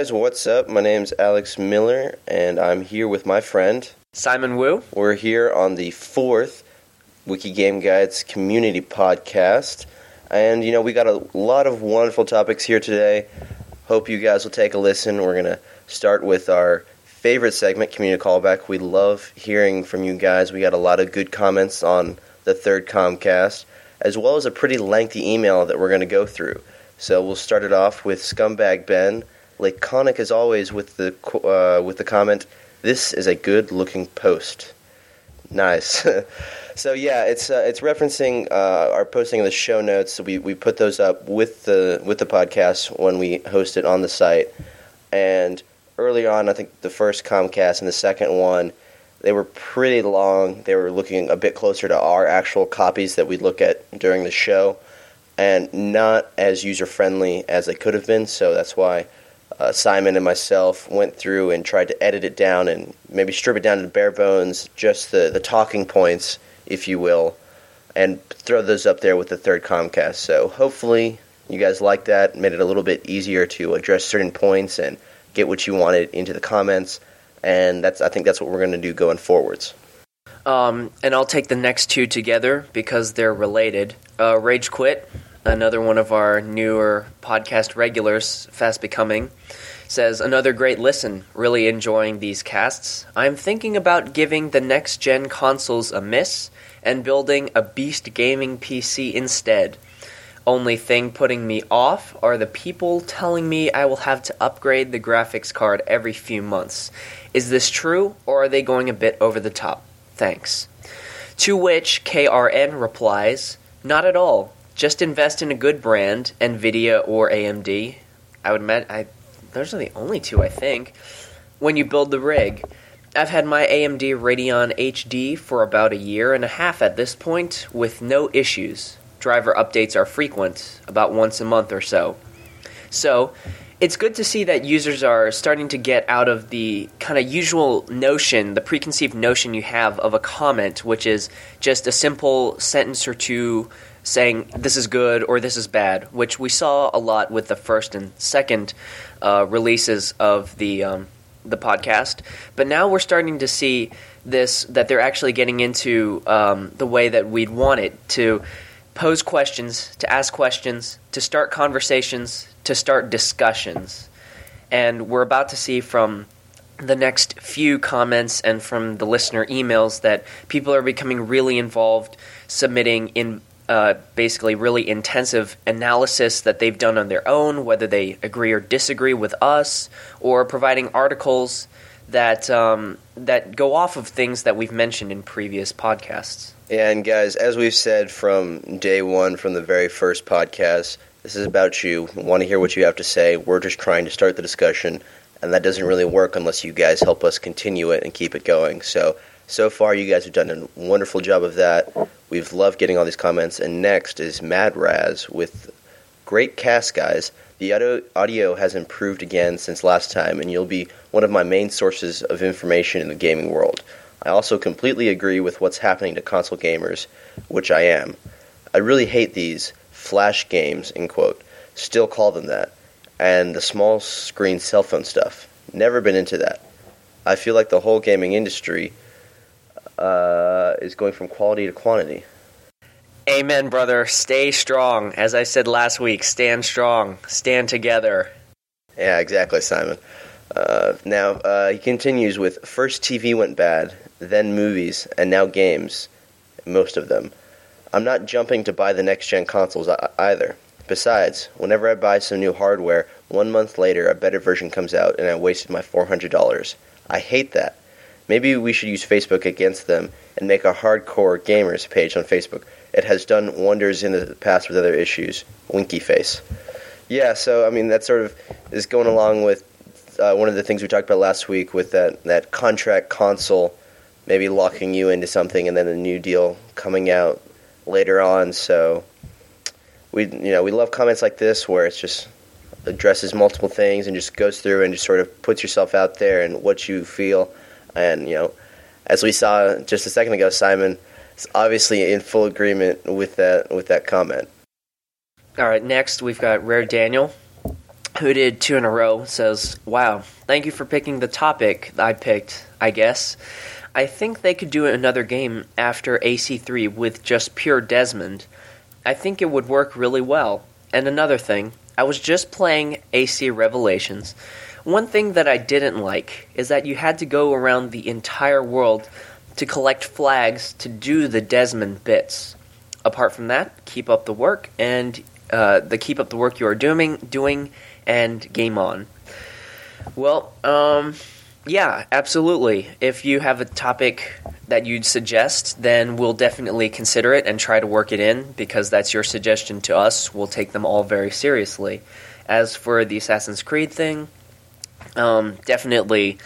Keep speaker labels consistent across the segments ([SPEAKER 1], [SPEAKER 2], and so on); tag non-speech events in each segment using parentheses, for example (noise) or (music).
[SPEAKER 1] guys, what's up? My name's Alex Miller, and I'm here with my friend
[SPEAKER 2] Simon Wu.
[SPEAKER 1] We're here on the fourth Wiki Game Guides community podcast, and you know we got a lot of wonderful topics here today. Hope you guys will take a listen. We're gonna start with our favorite segment, community callback. We love hearing from you guys. We got a lot of good comments on the third Comcast, as well as a pretty lengthy email that we're gonna go through. So we'll start it off with Scumbag Ben laconic as always with the uh, with the comment, "This is a good-looking post." Nice. (laughs) so yeah, it's uh, it's referencing uh, our posting in the show notes. We, we put those up with the with the podcast when we host it on the site. And early on, I think the first Comcast and the second one, they were pretty long. They were looking a bit closer to our actual copies that we look at during the show, and not as user friendly as they could have been. So that's why uh, Simon and myself went through and tried to edit it down and maybe strip it down to bare bones, just the, the talking points, if you will, and throw those up there with the third Comcast. So hopefully you guys like that, made it a little bit easier to address certain points and get what you wanted into the comments. And that's I think that's what we're going to do going forwards.
[SPEAKER 2] Um, and I'll take the next two together because they're related. Uh, Rage Quit another one of our newer podcast regulars, fast becoming, says another great listen. Really enjoying these casts. I'm thinking about giving the next gen consoles a miss and building a beast gaming PC instead. Only thing putting me off are the people telling me I will have to upgrade the graphics card every few months. Is this true, or are they going a bit over the top? Thanks. To which KRN replies, Not at all. Just invest in a good brand, Nvidia or AMD. I would met. I those are the only two I think. When you build the rig, I've had my AMD Radeon HD for about a year and a half at this point, with no issues. Driver updates are frequent, about once a month or so. So, it's good to see that users are starting to get out of the kind of usual notion, the preconceived notion you have of a comment, which is just a simple sentence or two saying this is good or this is bad, which we saw a lot with the first and second uh, releases of the um, the podcast. But now we're starting to see this that they're actually getting into um, the way that we'd want it to pose questions, to ask questions, to start conversations, to start discussions, and we're about to see from the next few comments and from the listener emails that people are becoming really involved submitting in uh, basically really intensive analysis that they've done on their own, whether they agree or disagree with us, or providing articles that um, that go off of things that we've mentioned in previous podcasts.
[SPEAKER 1] And guys, as we've said from day one, from the very first podcast, this is about you. We want to hear what you have to say. We're just trying to start the discussion, and that doesn't really work unless you guys help us continue it and keep it going. So so far, you guys have done a wonderful job of that. We've loved getting all these comments. And next is Mad Raz with great cast, guys. The audio, audio has improved again since last time, and you'll be one of my main sources of information in the gaming world. I also completely agree with what's happening to console gamers, which I am. I really hate these flash games, in quote, still call them that, and the small screen cell phone stuff. Never been into that. I feel like the whole gaming industry uh, is going from quality to quantity.
[SPEAKER 2] Amen, brother. Stay strong. As I said last week, stand strong, stand together.
[SPEAKER 1] Yeah, exactly, Simon. Uh, now, uh, he continues with First TV went bad, then movies, and now games. Most of them. I'm not jumping to buy the next gen consoles either. Besides, whenever I buy some new hardware, one month later a better version comes out and I wasted my $400. I hate that. Maybe we should use Facebook against them and make a hardcore gamers page on Facebook. It has done wonders in the past with other issues. Winky face. Yeah, so I mean that sort of is going along with uh, one of the things we talked about last week with that that contract console maybe locking you into something and then a new deal coming out later on. So we you know we love comments like this where it's just addresses multiple things and just goes through and just sort of puts yourself out there and what you feel and you know, as we saw just a second ago, Simon is obviously in full agreement with that with that comment.
[SPEAKER 2] All right, next we've got Rare Daniel. who did two in a row, says, Wow, thank you for picking the topic I picked, I guess. I think they could do another game after AC3 with just pure Desmond. I think it would work really well. And another thing, I was just playing AC Revelations. One thing that I didn't like is that you had to go around the entire world to collect flags to do the Desmond bits. Apart from that, keep up the work and uh, the keep up the work you are doing, doing, and game on. Well, um, yeah, absolutely. If you have a topic that you'd suggest, then we'll definitely consider it and try to work it in because that's your suggestion to us. We'll take them all very seriously. As for the Assassin's Creed thing, um, definitely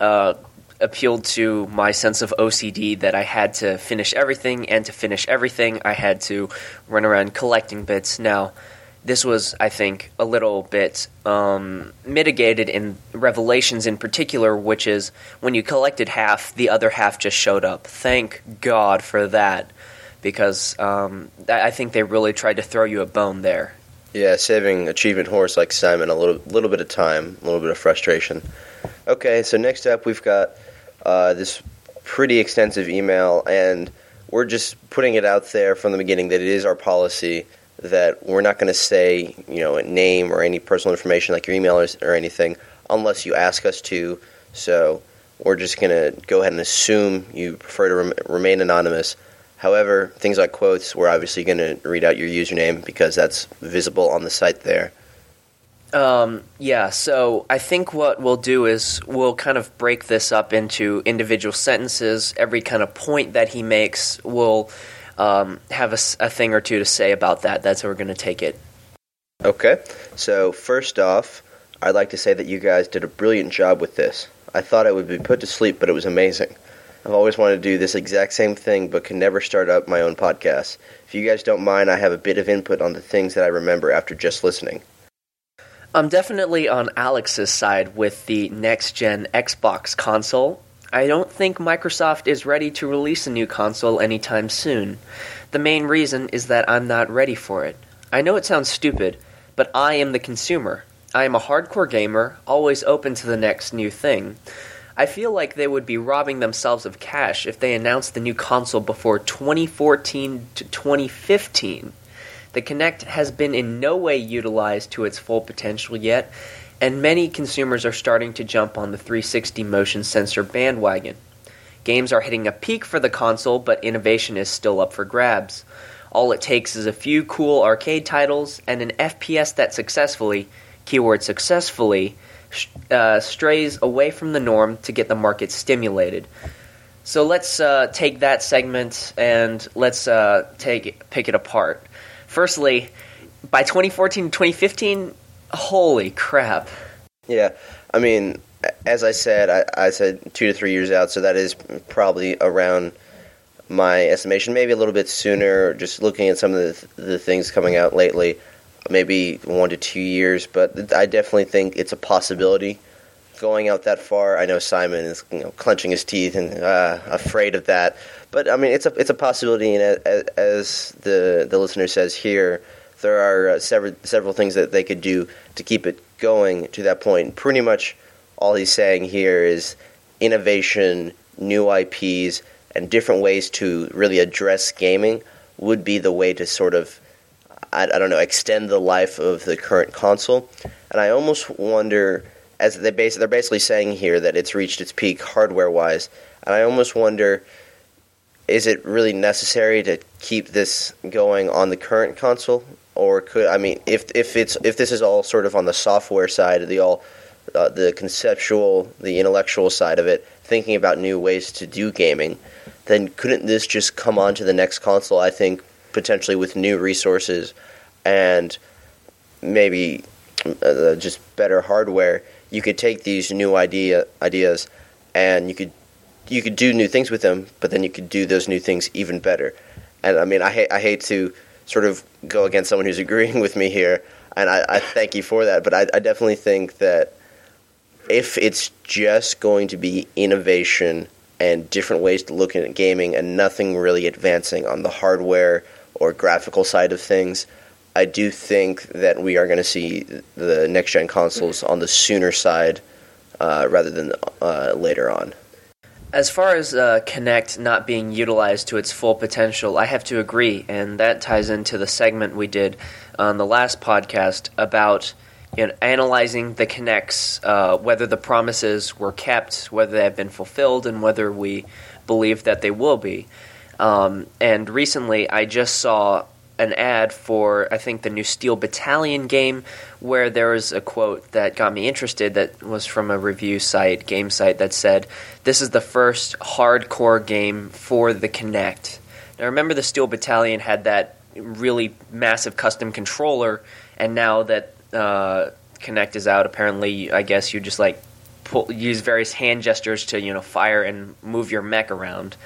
[SPEAKER 2] uh, appealed to my sense of OCD that I had to finish everything, and to finish everything, I had to run around collecting bits. Now, this was, I think, a little bit um, mitigated in Revelations in particular, which is when you collected half, the other half just showed up. Thank God for that, because um, I think they really tried to throw you a bone there.
[SPEAKER 1] Yeah, saving achievement horse like Simon a little little bit of time, a little bit of frustration. Okay, so next up we've got uh, this pretty extensive email, and we're just putting it out there from the beginning that it is our policy that we're not going to say you know a name or any personal information like your email or, or anything unless you ask us to. So we're just going to go ahead and assume you prefer to rem- remain anonymous. However, things like quotes, we're obviously going to read out your username because that's visible on the site there.
[SPEAKER 2] Um, yeah, so I think what we'll do is we'll kind of break this up into individual sentences. Every kind of point that he makes, we'll um, have a, a thing or two to say about that. That's how we're going to take it.
[SPEAKER 1] Okay, so first off, I'd like to say that you guys did a brilliant job with this. I thought I would be put to sleep, but it was amazing. I've always wanted to do this exact same thing, but can never start up my own podcast. If you guys don't mind, I have a bit of input on the things that I remember after just listening.
[SPEAKER 2] I'm definitely on Alex's side with the next gen Xbox console. I don't think Microsoft is ready to release a new console anytime soon. The main reason is that I'm not ready for it. I know it sounds stupid, but I am the consumer. I am a hardcore gamer, always open to the next new thing. I feel like they would be robbing themselves of cash if they announced the new console before 2014 to 2015. The Kinect has been in no way utilized to its full potential yet, and many consumers are starting to jump on the 360 motion sensor bandwagon. Games are hitting a peak for the console, but innovation is still up for grabs. All it takes is a few cool arcade titles and an FPS that successfully, keyword successfully, uh, strays away from the norm to get the market stimulated. So let's uh, take that segment and let's uh, take pick it apart. Firstly, by 2014 2015, holy crap!
[SPEAKER 1] Yeah, I mean, as I said, I, I said two to three years out, so that is probably around my estimation, maybe a little bit sooner. Just looking at some of the, the things coming out lately maybe one to two years, but I definitely think it's a possibility going out that far. I know Simon is you know clenching his teeth and uh, afraid of that, but I mean it's a it's a possibility. And as, the the listener says here, there are uh, several several things that they could do to keep it going to that point. Pretty much all he's saying here is innovation, new IPs, and different ways to really address gaming would be the way to sort of I, I, don't know, extend the life of the current console. And I almost wonder, as they base, they're basically saying here that it's reached its peak hardware wise, and I almost wonder, is it really necessary to keep this going on the current console, or could I mean, if if it's if this is all sort of on the software side, the all uh, the conceptual, the intellectual side of it, thinking about new ways to do gaming, then couldn't this just come on to the next console? I think potentially with new resources and maybe uh, just better hardware, you could take these new idea ideas and you could you could do new things with them, but then you could do those new things even better. And I mean, I hate I hate to sort of go against someone who's (laughs) agreeing with me here, and I, I thank you for that. But I, I definitely think that if it's just going to be innovation and different ways to look at gaming and nothing really advancing on the hardware or graphical side of things, I do think that we are going to see the next gen consoles on the sooner side uh, rather than uh, later on.
[SPEAKER 2] As far as uh, Kinect not being utilized to its full potential, I have to agree, and that ties into the segment we did on the last podcast about you know, analyzing the Kinects, uh, whether the promises were kept, whether they have been fulfilled, and whether we believe that they will be. Um, and recently, I just saw an ad for I think the new Steel Battalion game where there was a quote that got me interested that was from a review site, game site that said, "This is the first hardcore game for the Kinect." Now remember the Steel Battalion had that really massive custom controller and now that uh, Kinect is out apparently I guess you just like pull, use various hand gestures to you know fire and move your mech around.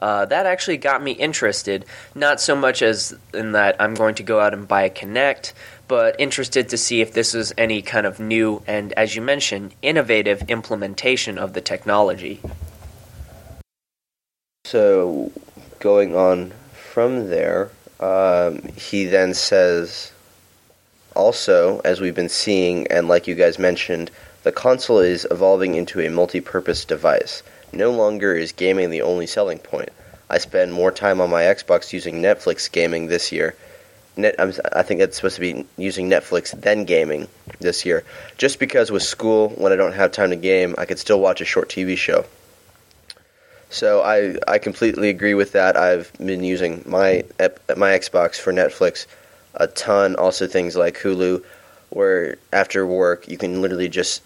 [SPEAKER 2] Uh, that actually got me interested. Not so much as in that I'm going to go out and buy a Kinect, but interested to see if this is any kind of new and, as you mentioned, innovative implementation of the technology.
[SPEAKER 1] So, going on from there, um, he then says, also, as we've been seeing, and like you guys mentioned, the console is evolving into a multi purpose device. No longer is gaming the only selling point. I spend more time on my Xbox using Netflix gaming this year. Net, I'm, i think it's supposed to be using Netflix then gaming this year. Just because with school, when I don't have time to game, I could still watch a short TV show. So I I completely agree with that. I've been using my my Xbox for Netflix a ton. Also things like Hulu, where after work you can literally just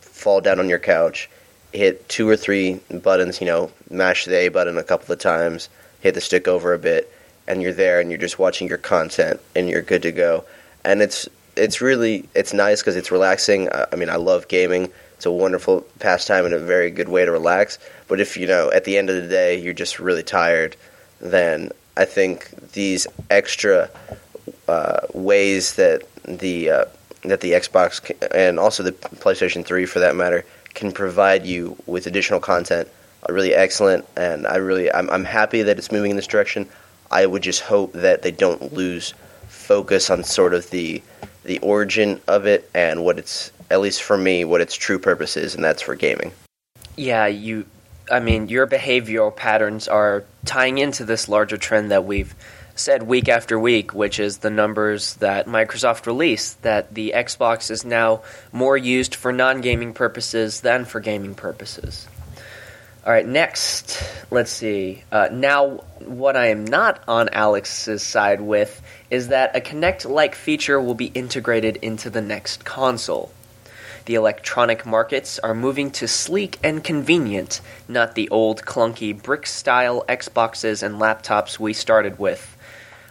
[SPEAKER 1] fall down on your couch, hit two or three buttons, you know, mash the A button a couple of times, hit the stick over a bit, and you're there and you're just watching your content and you're good to go. And it's it's really it's nice because it's relaxing. I, mean, I love gaming. It's a wonderful pastime and a very good way to relax. But if you know at the end of the day you're just really tired, then I think these extra uh, ways that the uh, that the Xbox and also the PlayStation 3 for that matter can provide you with additional content are really excellent and I really I'm, I'm happy that it's moving in this direction. I would just hope that they don't lose focus on sort of the the origin of it and what it's at least for me what its true purpose is and that's for gaming.
[SPEAKER 2] Yeah, you I mean your behavioral patterns are tying into this larger trend that we've said week after week, which is the numbers that Microsoft released, that the Xbox is now more used for non gaming purposes than for gaming purposes. All right, next, let's see. Uh, now, what I am not on Alex's side with is that a Kinect like feature will be integrated into the next console. The electronic markets are moving to sleek and convenient, not the old clunky brick style Xboxes and laptops we started with.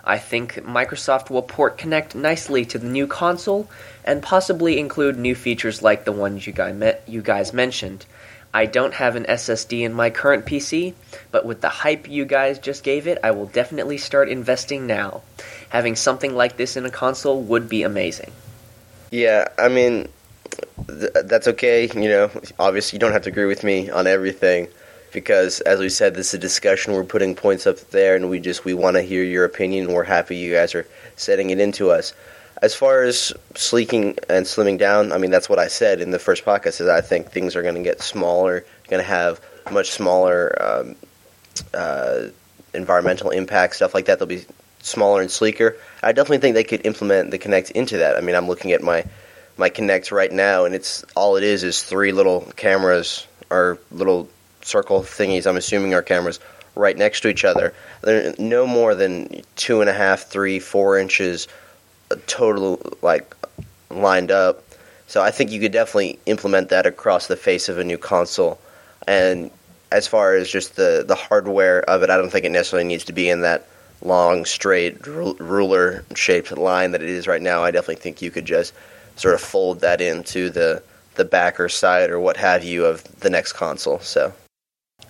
[SPEAKER 2] I think Microsoft will port Kinect nicely to the new console and possibly include new features like the ones you guys mentioned. I don't have an SSD in my current PC, but with the hype you guys just gave it, I will definitely start investing now. Having something like this in a console would be amazing.
[SPEAKER 1] Yeah, I mean, th- that's okay. You know, obviously, you don't have to agree with me on everything because as we said this is a discussion. We're putting points up there and we just we want to hear your opinion and we're happy you guys are setting it into us. As far as sleeking and slimming down i mean that's what i said in the first podcast is i think things are going to get smaller going to have much smaller um, uh, environmental impact stuff like that. They'll be smaller and sleeker. I definitely think they could implement the Kinect into that. I mean i'm looking at my my Kinect right now and it's all it is is three little cameras or little circle thingies, I'm assuming are cameras, right next to each other. They're no more than two and a half, three, four inches uh, total, like lined up. So I think you could definitely implement that across the face of a new console. And as far as just the, the hardware of it, I don't think it necessarily needs to be in that long, straight, ruler shaped line that it is right now. I definitely think you could just sort of fold that into the the back or side or what have you of the next console. So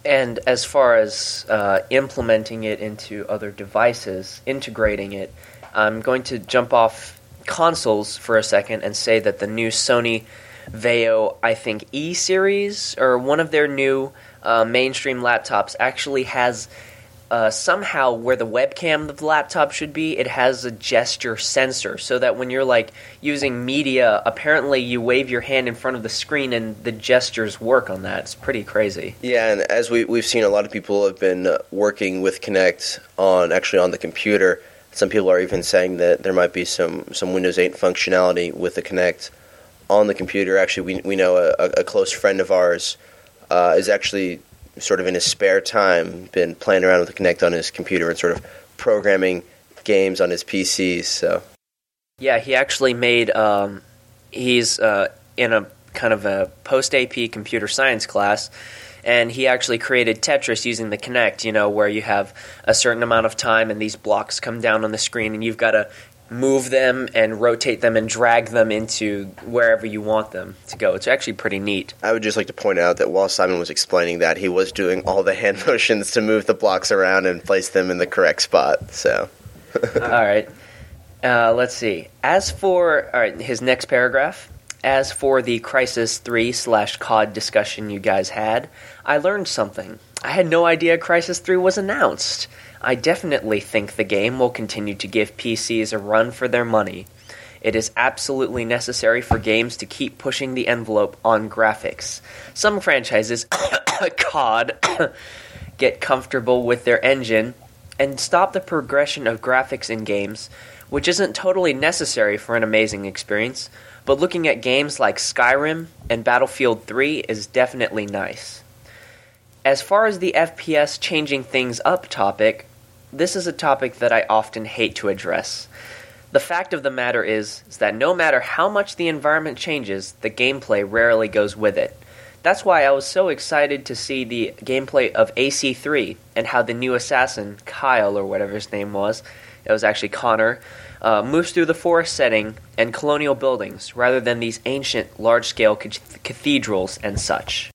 [SPEAKER 2] and as far as uh, implementing it into other devices, integrating it, I'm going to jump off consoles for a second and say that the new Sony Vaio, I think E series or one of their new uh, mainstream laptops actually has uh, somehow where the webcam of the laptop should be, it has a gesture sensor, so that when you're like using media, apparently you wave your hand in front of the screen and the gestures work on that. It's pretty crazy.
[SPEAKER 1] Yeah, and as we we've seen, a lot of people have been uh, working with Kinect on actually on the computer. Some people are even saying that there might be some some Windows 8 functionality with the Kinect on the computer. Actually, we we know a, a close friend of ours uh, is actually sort of in his spare time been playing around with Kinect on his computer and sort of programming games on his PCs. So
[SPEAKER 2] Yeah, he actually made. Um, he's uh, in a kind of a post AP computer science class, and he actually created Tetris using the Kinect. You know, where you have a certain amount of time, and these blocks come down on the screen, and you've got to move them and rotate them and drag them into wherever you want them to go. It's actually pretty neat.
[SPEAKER 1] I would just like to point out that while Simon was explaining that, he was doing all the hand (laughs) motions to move the blocks around and place them in the correct spot. So (laughs)
[SPEAKER 2] all right. Uh, let's see. As for all right, his next paragraph. As for the Crysis Three slash COD discussion you guys had, I learned something. I had no idea Crysis Three was announced. I definitely think the game will continue to give PCs a run for their money. It is absolutely necessary for games to keep pushing the envelope on graphics. Some franchises, (coughs) COD, (coughs) get comfortable with their engine and stop the progression of graphics in games, which isn't totally necessary for an amazing experience, but looking at games like Skyrim and Battlefield 3 is definitely nice. As far as the FPS changing things up topic, this is a topic that I often hate to address. The fact of the matter is, is that no matter how much the environment changes, the gameplay rarely goes with it. That's why I was so excited to see the gameplay of AC3 and how the new assassin, Kyle or whatever his name was, it was actually Connor, uh, moves through the forest setting and colonial buildings rather than these ancient, large scale cathedrals and such.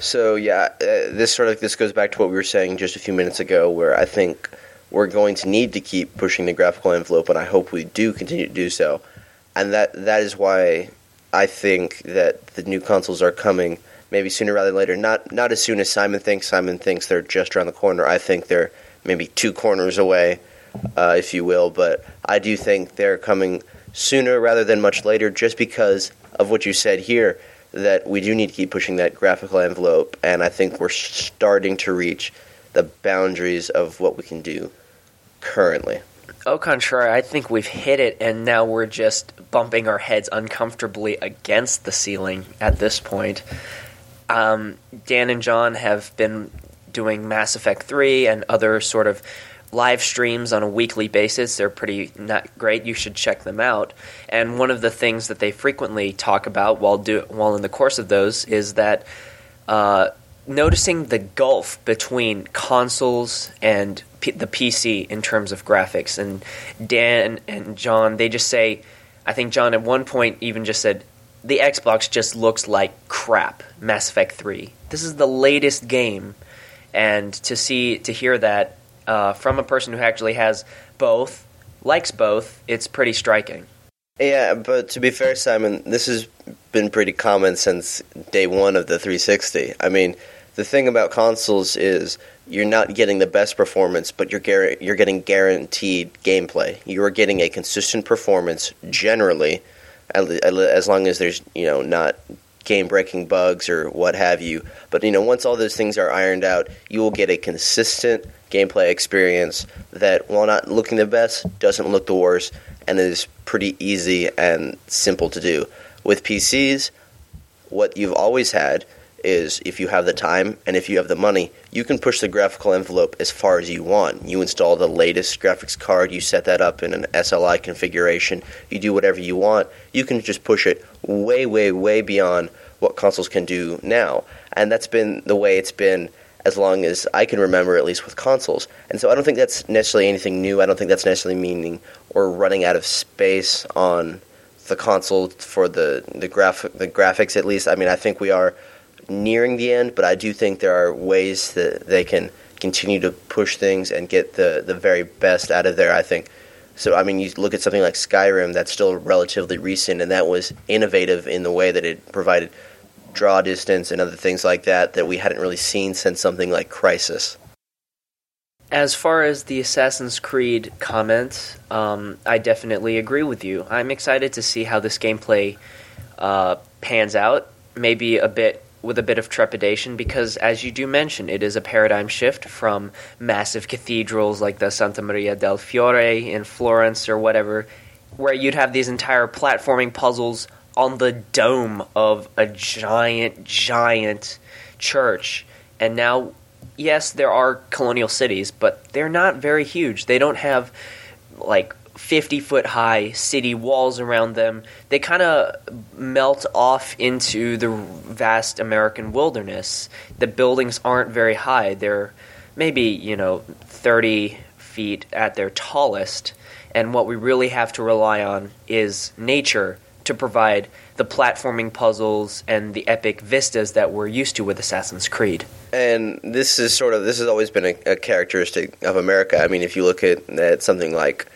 [SPEAKER 1] So yeah, uh, this sort of this goes back to what we were saying just a few minutes ago, where I think we're going to need to keep pushing the graphical envelope, and I hope we do continue to do so. And that that is why I think that the new consoles are coming maybe sooner rather than later. Not not as soon as Simon thinks. Simon thinks they're just around the corner. I think they're maybe two corners away, uh, if you will. But I do think they're coming sooner rather than much later, just because of what you said here that we do need to keep pushing that graphical envelope, and I think we're starting to reach the boundaries of what we can do currently.
[SPEAKER 2] Au contraire, I think we've hit it, and now we're just bumping our heads uncomfortably against the ceiling at this point. Um, Dan and John have been doing Mass Effect 3 and other sort of live streams on a weekly basis. They're pretty not great. You should check them out. And one of the things that they frequently talk about while do while in the course of those is that uh, noticing the gulf between consoles and P- the PC in terms of graphics. And Dan and John, they just say, I think John at one point even just said. The Xbox just looks like crap. Mass Effect 3. This is the latest game, and to see to hear that uh, from a person who actually has both, likes both, it's pretty striking.
[SPEAKER 1] Yeah, but to be fair, Simon, this has been pretty common since day one of the 360. I mean, the thing about consoles is you're not getting the best performance, but you're gar- you're getting guaranteed gameplay. You are getting a consistent performance generally, as long as there's you know not game breaking bugs or what have you. But you know, once all those things are ironed out, you will get a consistent gameplay experience that, while not looking the best, doesn't look the worst, and is pretty easy and simple to do. With PCs, what you've always had is if you have the time and if you have the money, you can push the graphical envelope as far as you want. You install the latest graphics card, you set that up in an SLI configuration, you do whatever you want. You can just push it way, way, way beyond what consoles can do now. And that's been the way it's been as long as I can remember, at least with consoles. And so I don't think that's necessarily anything new. I don't think that's necessarily meaning or running out of space on the console for the the graph the graphics at least. I mean, I think we are nearing the end, but I do think there are ways that they can continue to push things and get the the very best out of there. I think. So I mean, you look at something like Skyrim that's still relatively recent, and that was innovative in the way that it provided draw distance and other things like that that we hadn't really seen since something like Crysis.
[SPEAKER 2] As far as the Assassin's Creed comment, um, I definitely agree with you. I'm excited to see how this gameplay uh, pans out. Maybe a bit with a bit of trepidation because, as you do mention, it is a paradigm shift from massive cathedrals like the Santa Maria del Fiore in Florence or whatever, where you'd have these entire platforming puzzles on the dome of a giant, giant church. And now yes, there are colonial cities, but they're not very huge. They don't have like 50 foot high city walls around them. They kind of melt off into the vast American wilderness. The buildings aren't very high. They're maybe, you know, 30 feet at their tallest. And what we really have to rely on is nature to provide the platforming puzzles and the epic vistas that we're used to with Assassin's Creed.
[SPEAKER 1] And this is sort of this has always been a, a characteristic of America. I mean, if you look at, at something like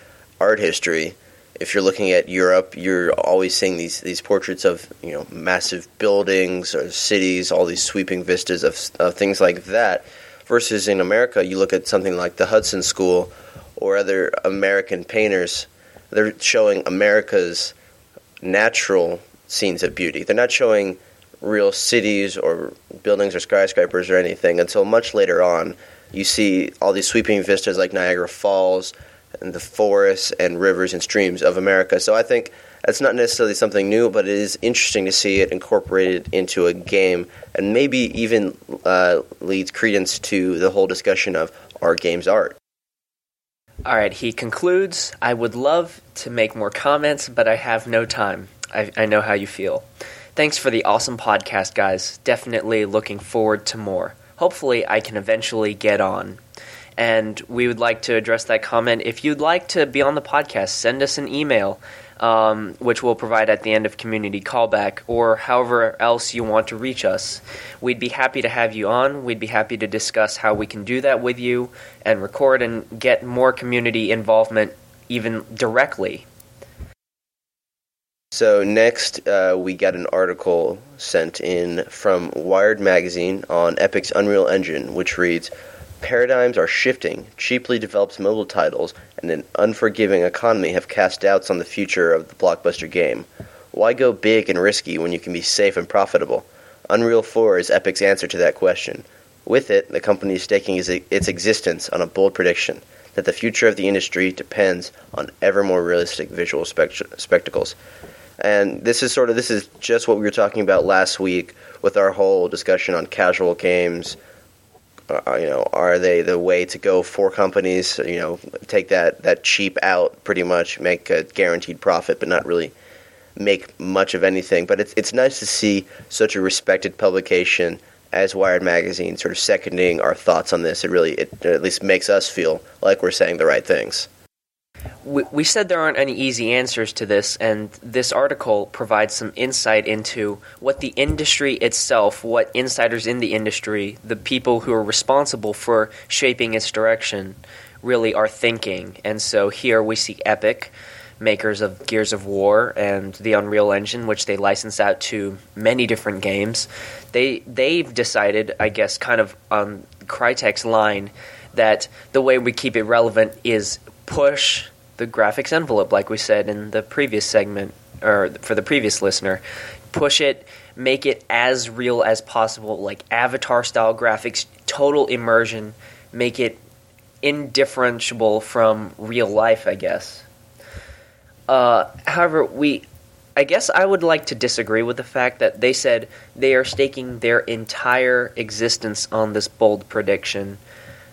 [SPEAKER 1] art history, if you're looking at Europe, you're always seeing these these portraits of you know massive buildings or cities, all these sweeping vistas of, of things like that. Versus in America, you look at something like the Hudson School or other American painters. They're showing America's natural scenes of beauty. They're not showing real cities or buildings or skyscrapers or anything until much later on. You see all these sweeping vistas like Niagara Falls and the forests and rivers and streams of America. So I think that's not necessarily something new, but it is interesting to see it incorporated into a game and maybe even uh, leads credence to the whole discussion of are games art?
[SPEAKER 2] All right, he concludes I would love to make more comments, but I have no time. I, I know how you feel. Thanks for the awesome podcast, guys. Definitely looking forward to more. Hopefully, I can eventually get on. And we would like to address that comment. If you'd like to be on the podcast, send us an email, um, which we'll provide at the end of community callback, or however else you want to reach us. We'd be happy to have you on. We'd be happy to discuss how we can do that with you and record and get more community involvement even directly
[SPEAKER 1] so next, uh, we got an article sent in from Wired Magazine on Epic's Unreal Engine, which reads, Paradigms are shifting. Cheaply developed mobile titles and an unforgiving economy have cast doubts on the future of the blockbuster game. Why go big and risky when you can be safe and profitable? Unreal 4 is Epic's answer to that question. With it, the company is staking its existence on a bold prediction that the future of the industry depends on ever more realistic visual spect- spectacles. And this is sort of this is just what we were talking about last week with our whole discussion on casual games. Uh, you know, are they the way to go for companies? You know, take that that cheap out, pretty much make a guaranteed profit, but not really make much of anything. But it's it's nice to see such a respected publication as Wired Magazine sort of seconding our thoughts on this. It really it at least makes us feel like we're saying the right things
[SPEAKER 2] we, we said there aren't any easy answers to this, and this article provides some insight into what the industry itself, what insiders in the industry, the people who are responsible for shaping its direction, really are thinking. And so here we see Epic, makers of Gears of War and the Unreal Engine, which they license out to many different games. They they've decided, I guess, kind of on Crytek's line, that the way we keep it relevant is push the graphics envelope, like we said in the previous segment, or for the previous listener. Push it, make it as real as possible, like avatar style graphics, total immersion, make it indifferentiable from real life, I guess. Uh, however, we, I guess I would like to disagree with the fact that they said they are staking their entire existence on this bold prediction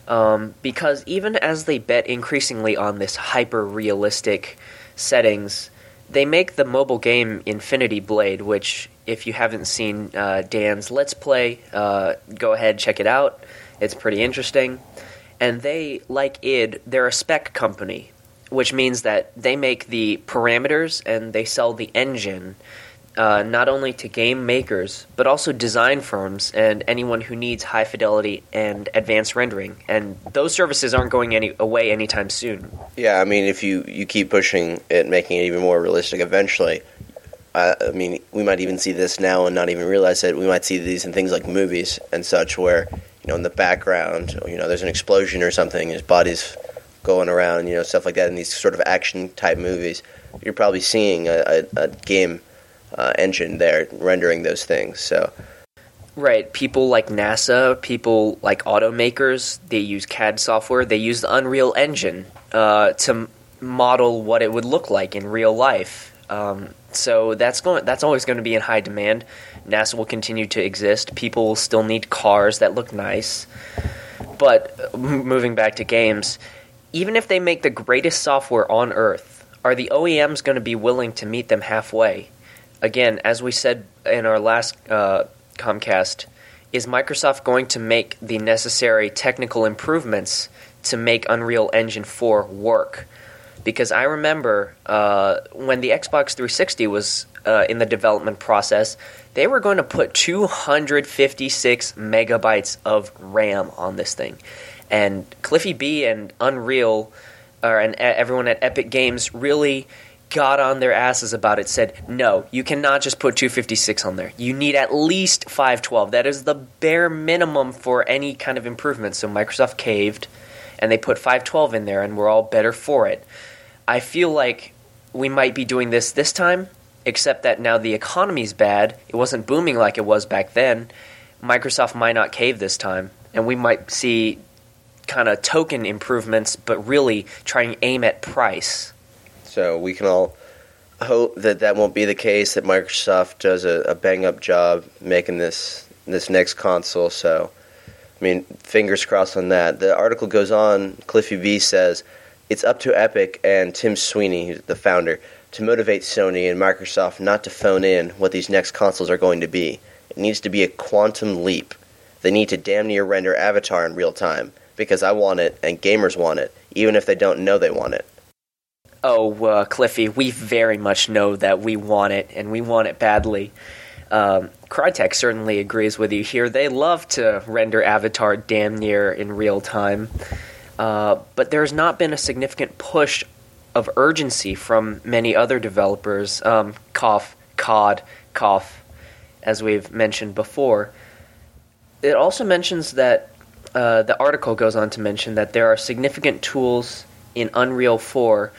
[SPEAKER 2] um, because even as they bet increasingly on this hyper realistic settings, they make the mobile game Infinity Blade, which, if you haven't seen uh, Dan's Let's Play, uh, go ahead, check it out. It's pretty interesting. And they, like id, they're a spec company, which means that they make the parameters and they sell the engine uh, not only to game makers, but also design firms and anyone who needs high fidelity and advanced rendering. And those services aren't going any away anytime soon.
[SPEAKER 1] Yeah, I mean, if you, you keep pushing it, making it even more realistic, eventually, uh, I mean, we might even see this now and not even realize it. We might see these in things like movies and such, where you know in the background, you know, there's an explosion or something, his body's going around, you know, stuff like that in these sort of action type movies. You're probably seeing a, a, a game uh, engine there rendering those things. So
[SPEAKER 2] Right. People like NASA, people like automakers, they use CAD software. They use the Unreal Engine uh, to model what it would look like in real life. Um, so that's going. That's always going to be in high demand. NASA will continue to exist. People will still need cars that look nice. But moving back to games, even if they make the greatest software on Earth, are the OEMs going to be willing to meet them halfway? Again, as we said in our last uh, Comcast, is Microsoft going to make the necessary technical improvements to make Unreal Engine 4 work? Because I remember uh, when the Xbox 360 was uh, in the development process, they were going to put 256 megabytes of RAM on this thing. And Cliffy B and Unreal, and everyone at Epic Games really got on their asses about it, said, no, you cannot just put 256 on there. You need at least 512. That is the bare minimum for any kind of improvement. So Microsoft caved and they put 512 in there and we're all better for it. I feel like we might be doing this this time, except that now the economy's bad. It wasn't booming like it was back then. Microsoft might not cave this time, and we might see kind of token improvements, but really trying aim at price.
[SPEAKER 1] So we can all hope that that won't be the case. That Microsoft does a, a bang up job making this this next console. So, I mean, fingers crossed on that. The article goes on. Cliffy B says it's up to Epic and Tim Sweeney, the founder, to motivate Sony and Microsoft not to phone in what these next consoles are going to be. It needs to be a quantum leap. They need to damn near render Avatar in real time because I want it and gamers want it, even if they don't know they want it.
[SPEAKER 2] Oh, uh, Cliffy, we very much know that we want it, and we want it badly. Um, Crytek certainly agrees with you here. They love to render Avatar damn near in real time, uh, but there's not been a significant push of urgency from many other developers. Um, cough, COD, cough, as we've mentioned before. It also mentions that uh, the article goes on to mention that there are significant tools in Unreal 4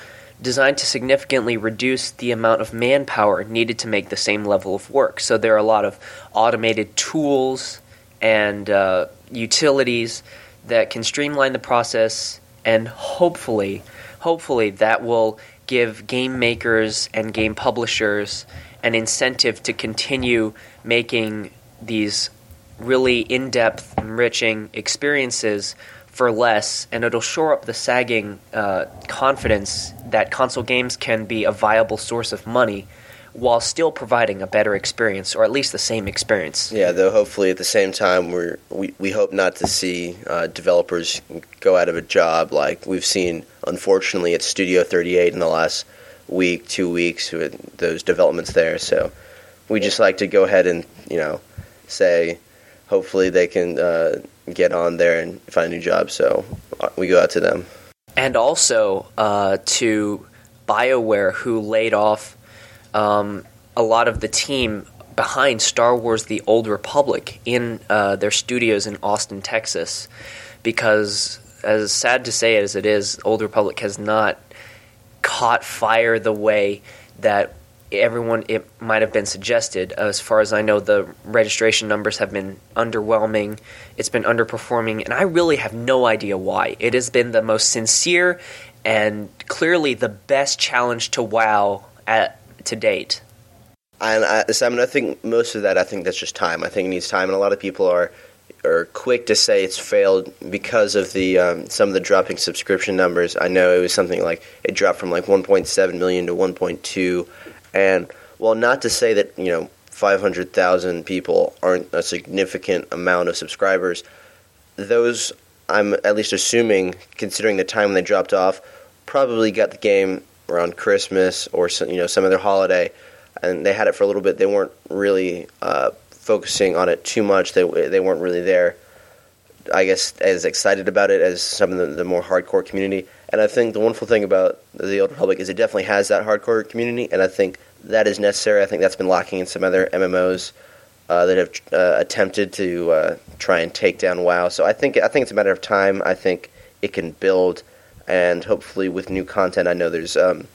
[SPEAKER 2] designed to significantly reduce the amount of manpower needed to make the same level of work. So there are a lot of automated tools and uh, utilities that can streamline the process, and hopefully, hopefully that will give game makers and game publishers an incentive to continue making these really in-depth, enriching experiences for less, and it'll shore up the sagging uh, confidence that console games can be a viable source of money while still providing a better experience, or at least the same experience.
[SPEAKER 1] Yeah, though hopefully at the same time we're, we we hope not to see uh, developers go out of a job like we've seen unfortunately at Studio 38 in the last week, two weeks with those developments there. So we just like to go ahead and you know say hopefully they can uh, get on there and find a new job. So uh, we go out to them.
[SPEAKER 2] And also uh, to BioWare, who laid off um, a lot of the team behind Star Wars The Old Republic in uh, their studios in Austin, Texas. Because, as sad to say as it is, Old Republic has not caught fire the way that everyone it might have been suggested. As far as I know, the registration numbers have been underwhelming. It's been underperforming, and I really have no idea why. It has been the most sincere and clearly the best challenge to WoW at to date.
[SPEAKER 1] And I, Simon, I think most of that, I think that's just time. I think it needs time, and a lot of people are are quick to say it's failed because of the um, some of the dropping subscription numbers. I know it was something like it dropped from like 1.7 million to 1.2 and well, not to say that you know 500,000 people aren't a significant amount of subscribers, those I'm at least assuming, considering the time they dropped off, probably got the game around Christmas or some, you know some other holiday, and they had it for a little bit. They weren't really uh, focusing on it too much. They they weren't really there. I guess as excited about it as some of the, the more hardcore community. And I think the wonderful thing about the Old Republic is it definitely has that hardcore community, and I think that is necessary. I think that's been lacking in some other MMOs. uh, that have uh, attempted to uh, try and take down WoW. So I think I think it's a matter of time. I think it can build, and hopefully with new content. I know there's um,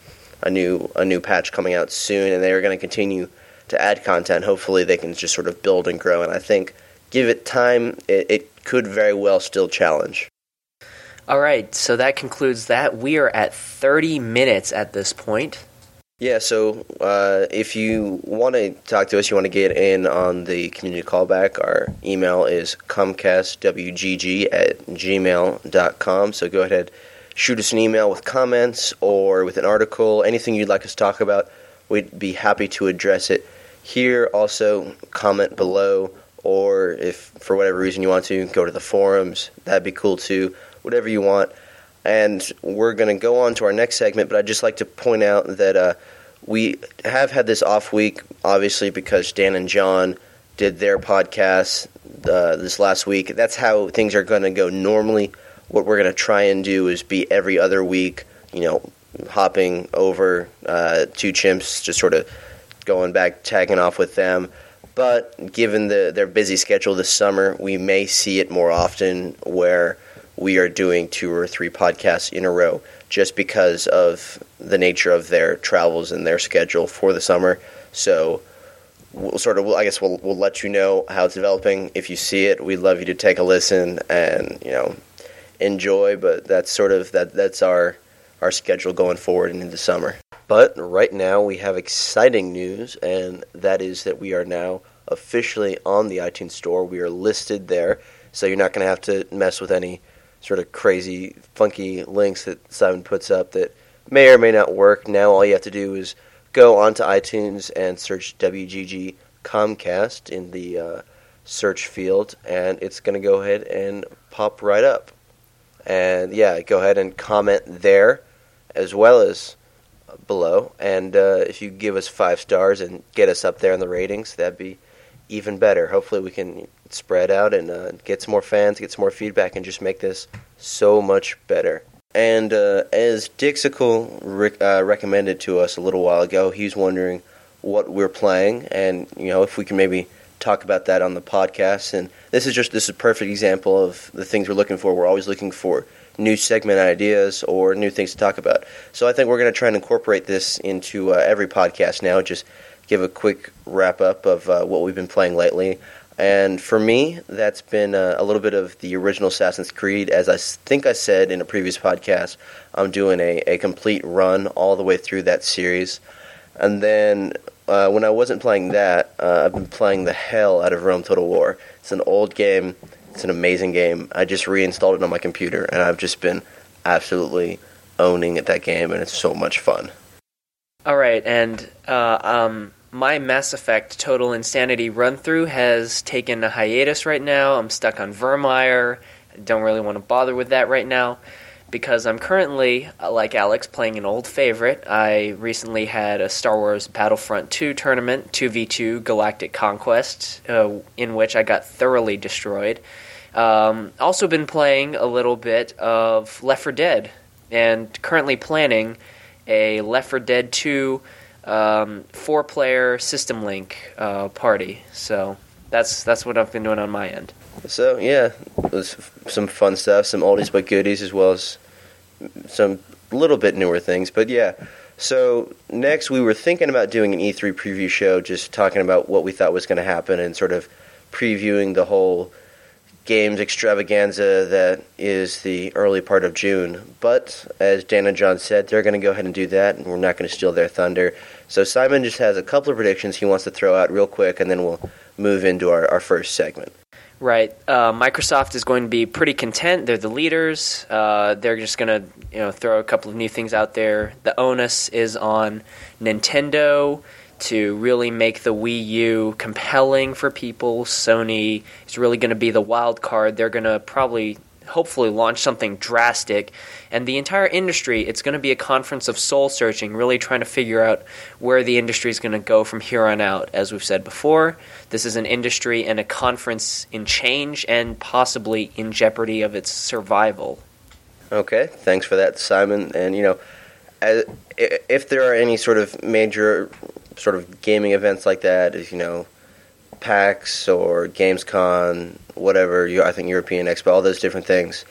[SPEAKER 1] a new a new patch coming out soon, and they are going to continue to add content. Hopefully they can just sort of build and grow. And I think give it time, it, it could very well still challenge.
[SPEAKER 2] All right, so that concludes that. We are at 30 minutes at this point.
[SPEAKER 1] Yeah, so uh, if you want to talk to us, you want to get in on the community callback, our email is comcastwgg at gmail.com. So go ahead, shoot us an email with comments or with an article, anything you'd like us to talk about. We'd be happy to address it here. Also, comment below, or if for whatever reason you want to, go to the forums. That'd be cool too. Whatever you want and we're going to go on to our next segment. But I'd just like to point out that uh, we have had this off week, obviously, because Dan and John did their podcast uh, this last week. That's how things are going to go normally. What we're going to try and do is be every other week, you know, hopping over uh, two chimps, just sort of going back, tagging off with them. But given the, their busy schedule this summer, we may see it more often where we are doing two or three podcasts in a row just because of the nature of their travels and their schedule for the summer. So we'll sort of, I guess we'll, we'll let you know how it's developing. If you see it, we'd love you to take a listen and, you know, enjoy, but that's sort of, that that's our, our schedule going forward into the summer. But right now we have exciting news, and that is that we are now officially on the iTunes Store. We are listed there, so you're not going to have to mess with any sort of crazy, funky links that Simon puts up that may or may not work. Now all you have to do is go onto iTunes and search WGG Comcast in the uh, search field, and it's going to go ahead and pop right up. And yeah, go ahead and comment there as well as below. And uh, if you give us five stars and get us up there in the ratings, that'd be even better. Hopefully, we can spread out and uh, get some more fans, get some more feedback, and just make this so much better. And uh, as Dixicle rec- uh, recommended to us a little while ago, he's wondering what we're playing, and you know if we can maybe talk about that on the podcast. And this is just this is a perfect example of the things we're looking for. We're always looking for new segment ideas or new things to talk about. So I think we're going to try and incorporate this into uh, every podcast now. Just give a quick wrap up of uh, what we've been playing lately. And for me, that's been a, a, little bit of the original Assassin's Creed. As I think I said in a previous podcast, I'm doing a, a complete run all the way through that series. And then uh, when I wasn't playing that, uh, I've been playing the hell out of Rome Total War. It's an old game, it's an amazing game. I just reinstalled it on my computer, and I've just been absolutely owning at that game, and it's so much fun.
[SPEAKER 2] All right, and uh, um, my Mass Effect Total Insanity run through has taken a hiatus right now. I'm stuck on Virmire. I don't really want to bother with that right now because I'm currently, uh, like Alex, playing an old favorite. I recently had a Star Wars Battlefront 2 tournament, 2v2 Galactic Conquest, uh, in which I got thoroughly destroyed. Um, also, been playing a little bit of Left 4 Dead and currently planning a Left 4 Dead 2 um, four player system link uh, party. So that's that's what I've been doing on my end.
[SPEAKER 1] So yeah, was some fun stuff, some oldies but goodies, as well as some little bit newer things. But yeah, so next we were thinking about doing an E3 preview show, just talking about what we thought was going to happen and sort of previewing the whole games extravaganza that is the early part of June. But as Dan and John said, they're going to go ahead and do that, and we're not going to steal their thunder. So Simon just has a couple of predictions he wants to throw out real quick, and then we'll move into our, our first segment.
[SPEAKER 2] Right. Uh, Microsoft is going to be pretty content. They're the leaders. Uh, they're just going to you know throw a couple of new things out there. The onus is on Nintendo to really make the Wii U compelling for people. Sony is really going to be the wild card. They're going to probably hopefully launch something drastic. And the entire industry it's going to be a conference of soul searching really trying to figure out where the industry is going to go from here on out. As we've said before this is an industry and a conference in change and possibly in jeopardy of its survival.
[SPEAKER 1] Okay thanks for that simon. And you know if there are any sort of major sort of gaming events like that, as you know, PAX or Gamescom, whatever. I think European Expo, all those different things.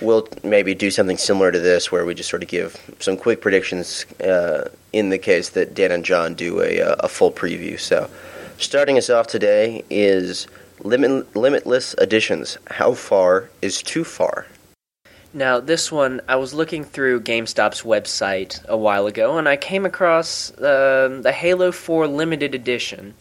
[SPEAKER 1] We'll maybe do something similar to this, where we just sort of give some quick predictions uh, in the case that Dan and John do a, uh, a full preview. So, starting us off today is limit, limitless editions. How far is too far?
[SPEAKER 2] Now, this one, I was looking through GameStop's website a while ago, and I came across uh, the Halo 4 limited edition,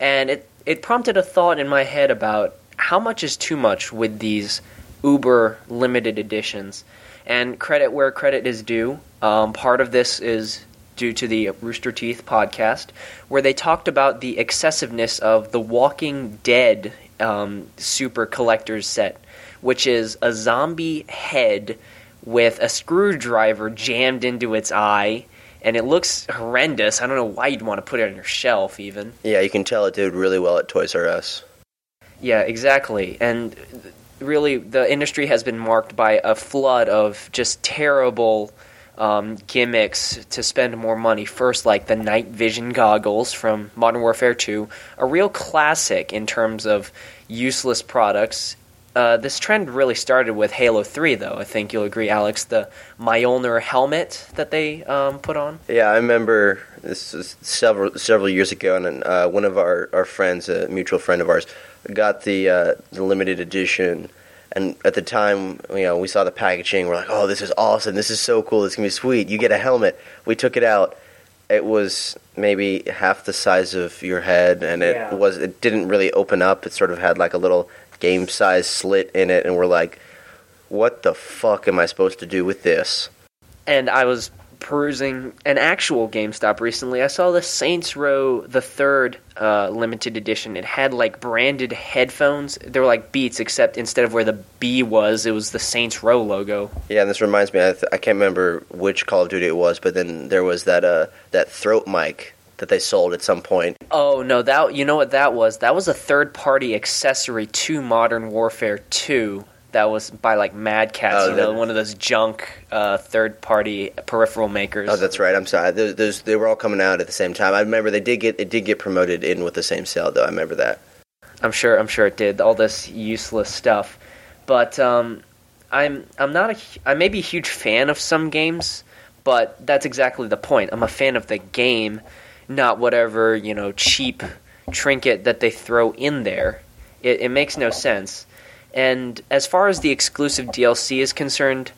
[SPEAKER 2] and it it prompted a thought in my head about how much is too much with these uber limited editions. And credit where credit is due. Um, part of this is due to the Rooster Teeth podcast, where they talked about the excessiveness of the Walking Dead um, Super Collector's set, which is a zombie head with a screwdriver jammed into its eye and it looks horrendous. I don't know why you'd want to put it on your shelf, even.
[SPEAKER 1] Yeah, you can tell it did really well at Toys R Us.
[SPEAKER 2] Yeah, exactly. And really, the industry has been marked by a flood of just terrible um, gimmicks to spend more money. First, like the night vision goggles from Modern Warfare 2, a real classic in terms of useless products uh, this trend really started with Halo 3, though. I think you'll agree, Alex. The Mjolnir helmet that they um, put on.
[SPEAKER 1] Yeah, I remember this was several several years ago, and uh, one of our, our friends, a mutual friend of ours, got the uh, the limited edition. And at the time, you know, we saw the packaging. We're like, "Oh, this is awesome! This is so cool! This gonna be sweet!" You get a helmet. We took it out. It was maybe half the size of your head, and it yeah. was. It didn't really open up. It sort of had like a little game size slit in it, and we're like, what the fuck am I supposed to do with this?
[SPEAKER 2] And I was perusing an actual GameStop recently. I saw the Saints Row the Third uh, limited edition. It had like branded headphones. They were like Beats, except instead of where the B was, it was the Saints Row logo.
[SPEAKER 1] Yeah, and this reminds me. I, th- I can't remember which Call of Duty it was, but then there was that uh, that throat mic that they sold at some point.
[SPEAKER 2] Oh no, that you know what that was? That was a third-party accessory to Modern Warfare 2 that was by like Mad Catz, oh, you know, one of those junk uh, third-party peripheral makers.
[SPEAKER 1] Oh, that's right. I'm sorry. Those, those, they were all coming out at the same time. I remember they did get it did get promoted in with the same sale though. I remember that.
[SPEAKER 2] I'm sure. I'm sure it did. All this useless stuff, but um, I'm I'm not a I may be a huge fan of some games, but that's exactly the point. I'm a fan of the game not whatever you know cheap trinket that they throw in there. It, it makes no sense. And as far as the exclusive DLC is concerned,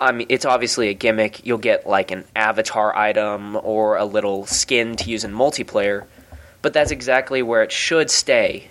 [SPEAKER 2] I mean, it's obviously a gimmick. You'll get like an avatar item or a little skin to use in multiplayer, but that's exactly where it should stay.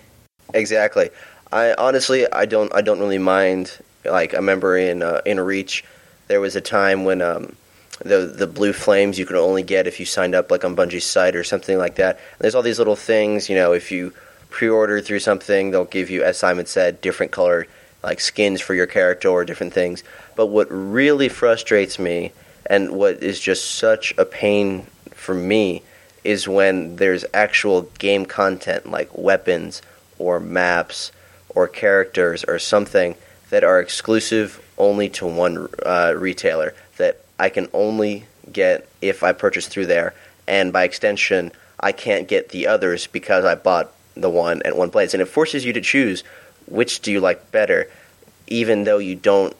[SPEAKER 1] Exactly. I honestly, I don't, I don't really mind. Like I remember in uh, in Reach, there was a time when um, the the blue flames you could only get if you signed up like on Bungie's site or something like that. And there's all these little things, you know, if you pre-order through something, they'll give you, as Simon said, different color like skins for your character or different things. But what really frustrates me and what is just such a pain for me is when there's actual game content like weapons or maps or characters or something that are exclusive only to one uh, retailer that I can only get if I purchase through there, and by extension, I can't get the others because I bought the one at one place. And it forces you to choose which do you like better, even though you don't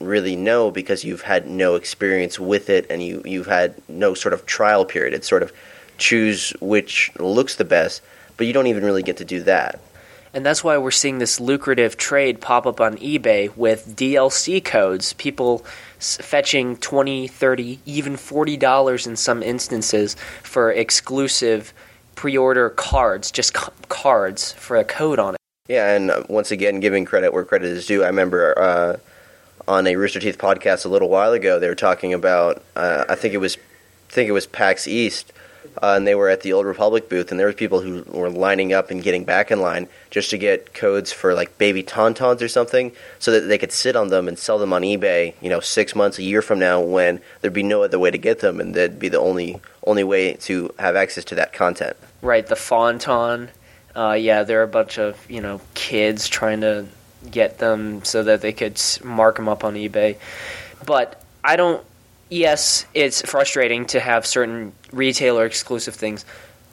[SPEAKER 1] really know because you've had no experience with it and you, you've had no sort of trial period. It's sort of choose which looks the best, but you don't even really get to do that.
[SPEAKER 2] And that's why we're seeing this lucrative trade pop up on eBay with DLC codes. People fetching 20 30 even $40 in some instances for exclusive pre-order cards just c- cards for a code on it.
[SPEAKER 1] Yeah and uh, once again giving credit where credit is due. I remember uh, on a rooster teeth podcast a little while ago they were talking about uh, i think it was I think it was pax east uh, and they were at the Old Republic booth, and there were people who were lining up and getting back in line just to get codes for like baby tauntauns or something, so that they could sit on them and sell them on eBay. You know, six months, a year from now, when there'd be no other way to get them, and that'd be the only only way to have access to that content.
[SPEAKER 2] Right, the Fauntaun. Uh, yeah, there are a bunch of you know kids trying to get them so that they could mark them up on eBay, but I don't yes, it's frustrating to have certain retailer exclusive things,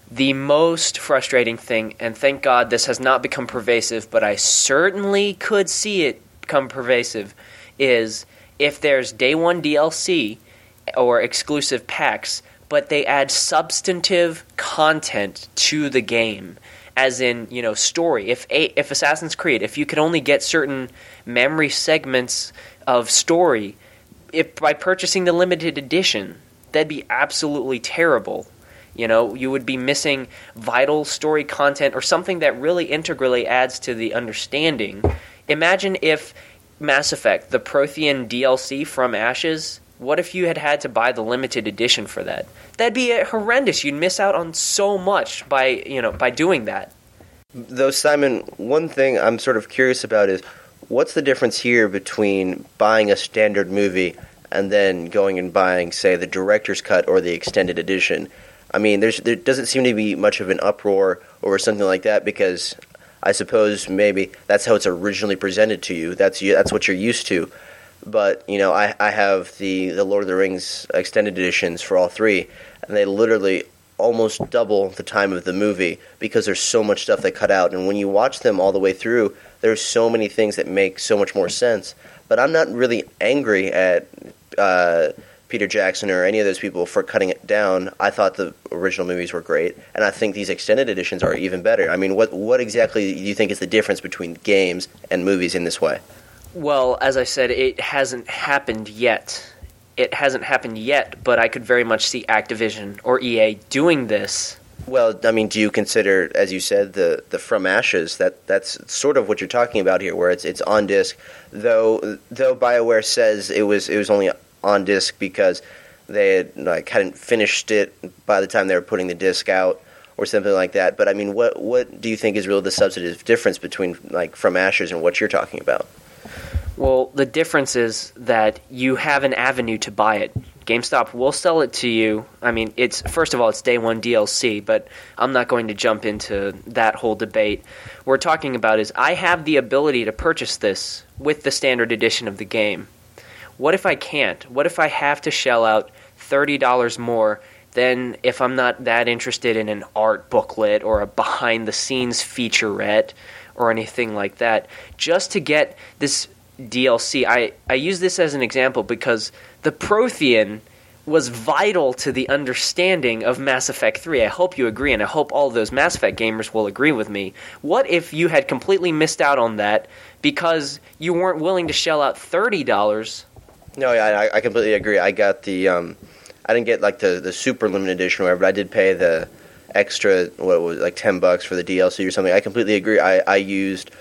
[SPEAKER 2] The most frustrating thing, and thank God this has not become pervasive, but I certainly could see it become pervasive, is if there's day one DLC or exclusive packs, but they add substantive content to the game as in you know story. If if assassin's creed if you could only get certain memory segments of story if by purchasing the limited edition that'd be absolutely terrible you know you would be missing vital story content or something that really integrally adds to the understanding imagine if mass effect the prothean dlc from ashes what if you had had to buy the limited edition for that? That'd be uh, horrendous. You'd miss out on so much by you know by doing that.
[SPEAKER 1] Though Simon, one thing I'm sort of curious about is what's the difference here between buying a standard movie and then going and buying, say, the director's cut or the extended edition? I mean, there's there doesn't seem to be much of an uproar over something like that because I suppose maybe that's how it's originally presented to you. That's that's what you're used to. But you know, I, I have the the Lord of the Rings extended editions for all three, and they literally almost double the time of the movie because there's so much stuff they cut out. And when you watch them all the way through, there's so many things that make so much more sense. But I'm not really angry at uh, Peter Jackson or any of those people for cutting it down. I thought the original movies were great, and I think these extended editions are even better. I mean, what what exactly do you think is the difference between games and movies in this way?
[SPEAKER 2] Well, as I said, it hasn't happened yet. It hasn't happened yet, but I could very much see Activision or EA doing this.
[SPEAKER 1] Well, I mean, do you consider, as you said, the, the From Ashes? That that's sort of what you're talking about here, where it's it's on disc. Though though Bioware says it was it was only on disc because they had like hadn't finished it by the time they were putting the disc out or something like that. But I mean, what what do you think is really the substantive difference between like From Ashes and what you're talking about?
[SPEAKER 2] Well, the difference is that you have an avenue to buy it. GameStop will sell it to you. I mean, it's first of all, it's day one DLC, but I'm not going to jump into that whole debate. What we're talking about is I have the ability to purchase this with the standard edition of the game. What if I can't? What if I have to shell out $30 more than if I'm not that interested in an art booklet or a behind the scenes featurette or anything like that just to get this DLC. I, I use this as an example because the Prothean was vital to the understanding of Mass Effect 3. I hope you agree, and I hope all those Mass Effect gamers will agree with me. What if you had completely missed out on that because you weren't willing to shell out $30?
[SPEAKER 1] No, yeah, I, I completely agree. I got the, um, I didn't get like the, the super limited edition or whatever, but I did pay the extra, what was it, like 10 bucks for the DLC or something. I completely agree. I, I used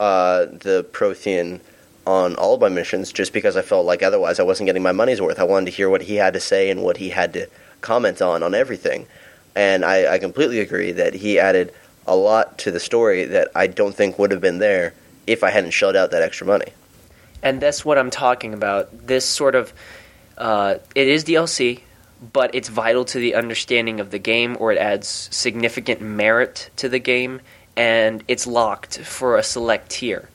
[SPEAKER 1] uh, the Prothean on all of my missions just because I felt like otherwise I wasn't getting my money's worth. I wanted to hear what he had to say and what he had to comment on on everything. And I, I completely agree that he added a lot to the story that I don't think would have been there if I hadn't shelled out that extra money.
[SPEAKER 2] And that's what I'm talking about. This sort of uh, it is DLC, but it's vital to the understanding of the game, or it adds significant merit to the game, and it's locked for a select tier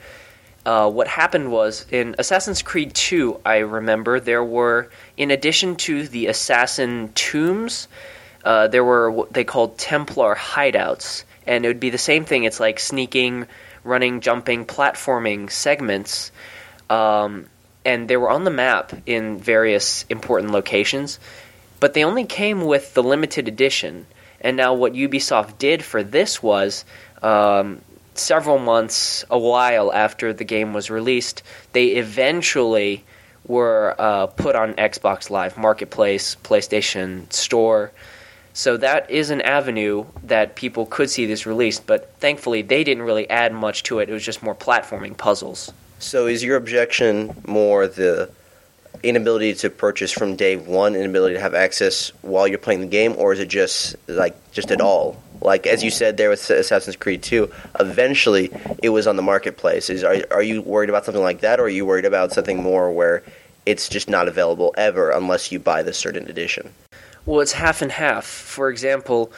[SPEAKER 2] uh, what happened was in Assassin's Creed 2, I remember there were, in addition to the assassin tombs, uh, there were what they called Templar hideouts, and it would be the same thing. It's like sneaking, running, jumping, platforming segments, um, and they were on the map in various important locations, but they only came with the limited edition. And now, what Ubisoft did for this was um, several months, a while after the game was released, they eventually were uh, put on Xbox Live Marketplace, PlayStation Store. So that is an avenue that people could see this released, but thankfully they didn't really add much to it. It was just more platforming puzzles.
[SPEAKER 1] So is your objection more the inability to purchase from day one, inability to have access while you're playing the game, or is it just like just at all? Like as you said there with Assassin's Creed 2, eventually it was on the marketplace. Is are are you worried about something like that, or are you worried about something more where it's just not available ever unless you buy the certain edition?
[SPEAKER 2] Well, it's half and half. For example,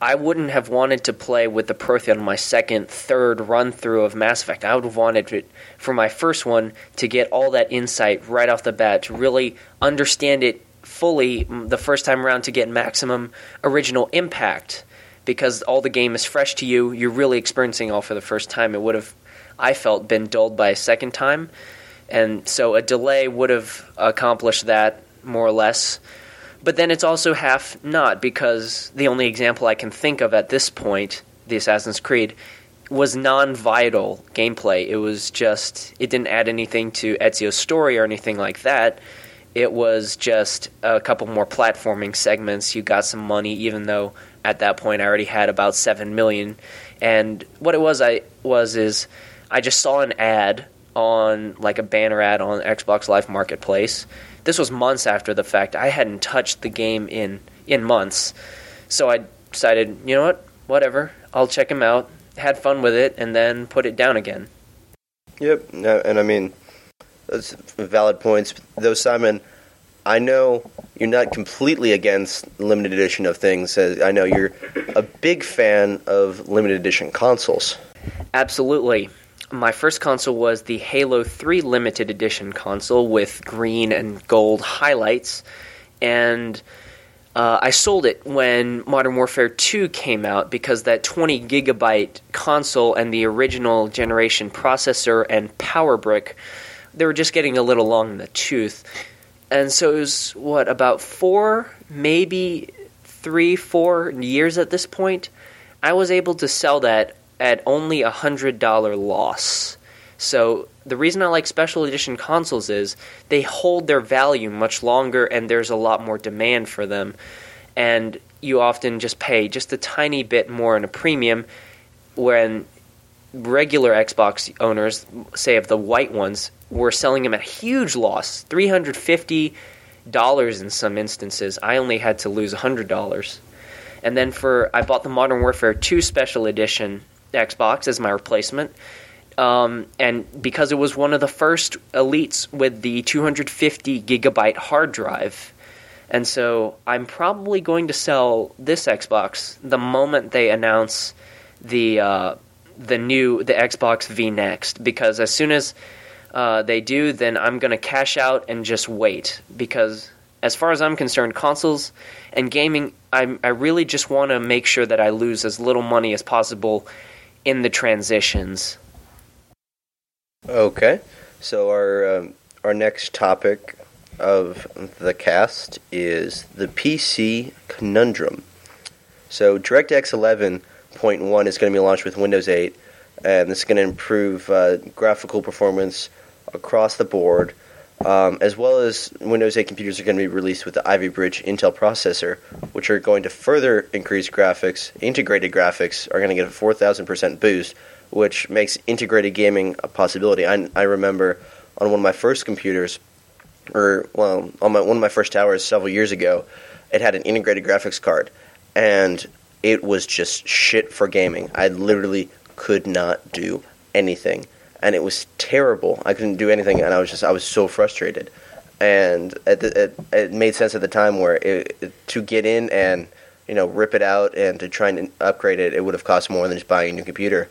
[SPEAKER 2] I wouldn't have wanted to play with the Prothean my second, third run through of Mass Effect. I would have wanted it for my first one to get all that insight right off the bat, to really understand it fully the first time around to get maximum original impact. Because all the game is fresh to you. You're really experiencing all for the first time. It would have, I felt, been dulled by a second time, and so a delay would have accomplished that more or less. But then it's also half not because the only example I can think of at this point, the Assassin's Creed, was non-vital gameplay. It was just it didn't add anything to Ezio's story or anything like that. It was just a couple more platforming segments. You got some money, even though at that point I already had about seven million. And what it was, I was is I just saw an ad on like a banner ad on Xbox Live Marketplace. This was months after the fact. I hadn't touched the game in in months, so I decided, you know what, whatever, I'll check him out had fun with it, and then put it down again.
[SPEAKER 1] Yep, and I mean, that's valid points. Though Simon, I know you're not completely against limited edition of things. I know you're a big fan of limited edition consoles.
[SPEAKER 2] Absolutely. My first console was the Halo 3 limited edition console with green and gold highlights, and uh, I sold it when Modern Warfare 2 came out because that 20 gigabyte console and the original generation processor and power brick, they were just getting a little long in the tooth. And so it was, what, about four, maybe three, four years at this point? I was able to sell that at only a $100 loss. So the reason I like special edition consoles is they hold their value much longer and there's a lot more demand for them. And you often just pay just a tiny bit more in a premium when regular Xbox owners, say of the white ones, were selling them at huge loss, three hundred fifty dollars in some instances. I only had to lose hundred dollars. And then for I bought the Modern Warfare 2 Special Edition Xbox as my replacement, um, and because it was one of the first elites with the 250 gigabyte hard drive, and so I'm probably going to sell this Xbox the moment they announce the uh, the new the Xbox V Next because as soon as uh, they do, then I'm to cash out and just wait because as far as I'm concerned, consoles and gaming, I, I really just want to make sure that I lose as little money as possible in the transitions.
[SPEAKER 1] Okay, so our um, our next topic of the cast is the PC conundrum. So DirectX 11.1 is going to be launched with Windows 8, and is going to improve uh, graphical performance across the board. Um, as well as Windows 8 computers are going to be released with the Ivy Bridge Intel processor, which are going to further increase graphics. Integrated graphics are going to get a 4,000% boost, which makes integrated gaming a possibility. I, I remember on one of my first computers, or well, on my one of my first towers several years ago, it had an integrated graphics card, and it was just shit for gaming. I literally could not do anything, and it was terrible. I couldn't do anything, and I was just I was so frustrated. And it, it, it made sense at the time where it, to get in and you know rip it out and to try and upgrade it, it would have cost more than just buying a new computer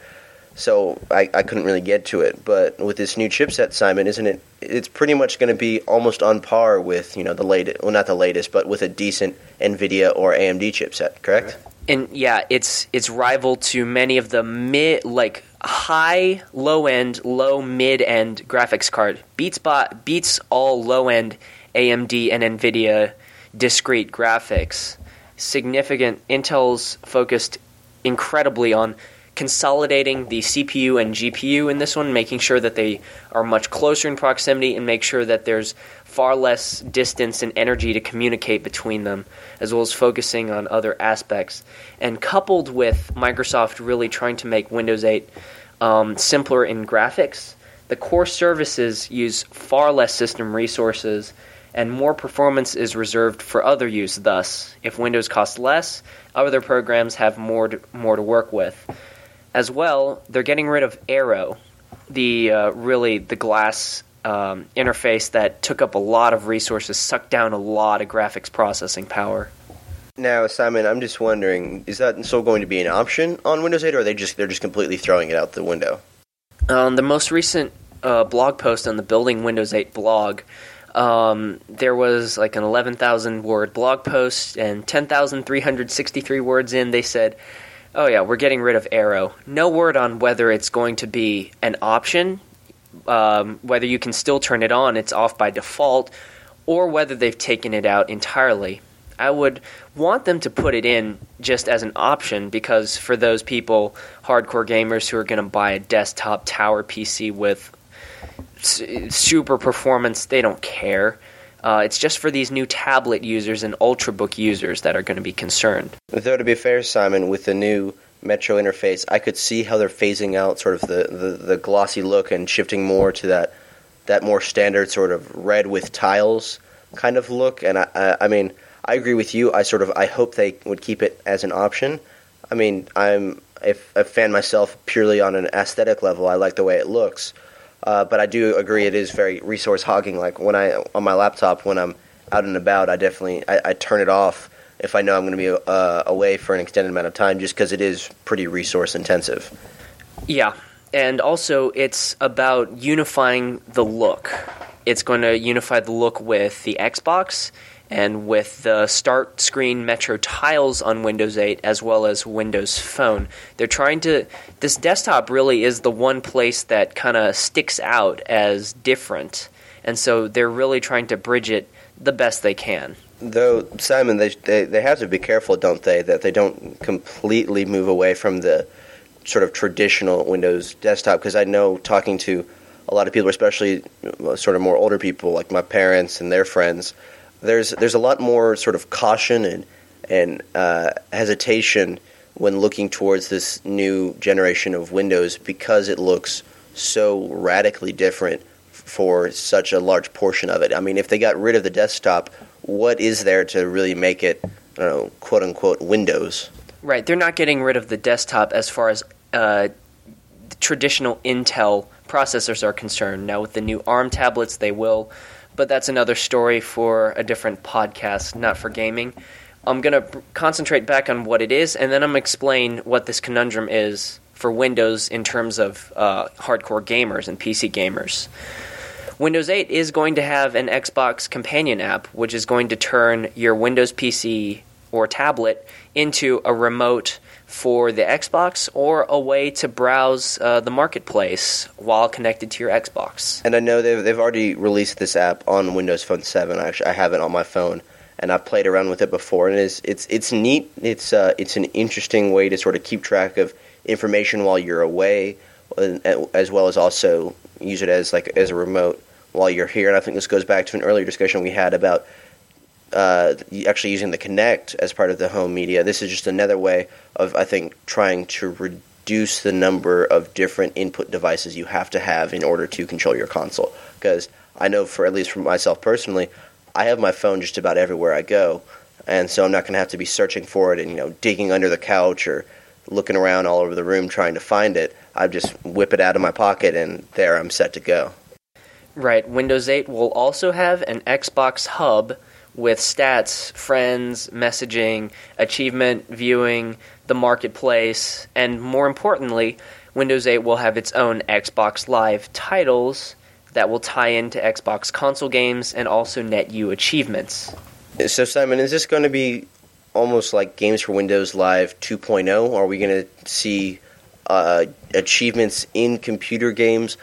[SPEAKER 1] so I, I couldn't really get to it. But with this new chipset, Simon, isn't it? It's pretty much going to be almost on par with you know the latest, well not the latest, but with a decent NVIDIA or AMD chipset, correct?
[SPEAKER 2] And yeah, it's it's rival to many of the mid like high, low end, low mid end graphics card. Beats bot beats all low end AMD and NVIDIA discrete graphics. Significant Intel's focused incredibly on consolidating the CPU and GPU in this one, making sure that they are much closer in proximity and make sure that there's far less distance and energy to communicate between them, as well as focusing on other aspects. And coupled with Microsoft really trying to make Windows 8 um, simpler in graphics, the core services use far less system resources and more performance is reserved for other use. Thus, if Windows costs less, other programs have more to, more to work with. As well, they're getting rid of Aero, the uh, really the glass um, interface that took up a lot of resources, sucked down a lot of graphics processing power.
[SPEAKER 1] Now, Simon, I'm just wondering, is that still going to be an option on Windows 8, or are they just they're just completely throwing it out the window?
[SPEAKER 2] Um, the most recent uh, blog post on the Building Windows 8 blog Um, there was like an 11,000 word blog post, and 10,363 words in, they said, Oh, yeah, we're getting rid of Aero. No word on whether it's going to be an option, um, whether you can still turn it on, it's off by default, or whether they've taken it out entirely. I would want them to put it in just as an option because for those people, hardcore gamers who are going to buy a desktop tower PC with super performance, they don't care. Uh, it's just for these new tablet users and Ultrabook users that are going to be concerned.
[SPEAKER 1] Though, to be fair, Simon, with the new Metro interface, I could see how they're phasing out sort of the, the, the glossy look and shifting more to that that more standard sort of red with tiles kind of look. And I, I, I mean, I agree with you. I sort of I hope they would keep it as an option. I mean, I'm a, a fan myself purely on an aesthetic level. I like the way it looks. Uh, but I do agree it is very resource hogging. Like when I on my laptop when I'm out and about, I definitely I, I turn it off if I know I'm going to be uh, away for an extended amount of time, just because it is pretty resource intensive.
[SPEAKER 2] Yeah, and also it's about unifying the look. It's going to unify the look with the Xbox and with the start screen Metro tiles on Windows 8 as well as Windows Phone. They're trying to. This desktop really is the one place that kind of sticks out as different, and so they're really trying to bridge it the best they can.
[SPEAKER 1] Though Simon, they, they they have to be careful, don't they, that they don't completely move away from the sort of traditional Windows desktop. Because I know talking to a lot of people, especially uh, sort of more older people, like my parents and their friends, there's there's a lot more sort of caution and and uh, hesitation when looking towards this new generation of Windows because it looks so radically different for such a large portion of it. I mean, if they got rid of the desktop, what is there to really make it, I don't know, quote unquote, Windows?
[SPEAKER 2] Right. They're not getting rid of the desktop as far as uh, traditional Intel processors are concerned. Now, with the new ARM tablets, they will but that's another story for a different podcast, not for gaming. I'm going to concentrate back on what it is, and then I'm going to explain what this conundrum is for Windows in terms of uh, hardcore gamers and PC gamers. Windows 8 is going to have an Xbox companion app, which is going to turn your Windows PC or tablet into a remote for the Xbox or a way to browse uh, the marketplace while connected to your Xbox.
[SPEAKER 1] And I know they've, they've already released this app on Windows Phone 7. I, Actually, I have it on my phone, and I've played around with it before, and it's it's it's neat. It's uh, it's an interesting way to sort of keep track of information while you're away, as well as also use it as like as a remote while you're here. And I think this goes back to an earlier discussion we had about uh, actually using the Kinect as part of the home media. This is just another way of, I think, trying to reduce the number of different input devices you have to have in order to control your console. Because I know, for at least for myself personally, I have my phone just about everywhere I go, and so I'm not going to have to be searching for it and you know digging under the couch or looking around all over the room trying to find it. I just whip it out of my pocket, and there I'm set to go.
[SPEAKER 2] Right. Windows 8 will also have an Xbox Hub with stats, friends, messaging, achievement viewing, the marketplace, and more importantly, Windows 8 will have its own Xbox Live titles that will tie into Xbox console games and also net you achievements.
[SPEAKER 1] So, Simon, is this going to be almost like Games for Windows Live 2.0? Are we going to see uh, achievements in computer games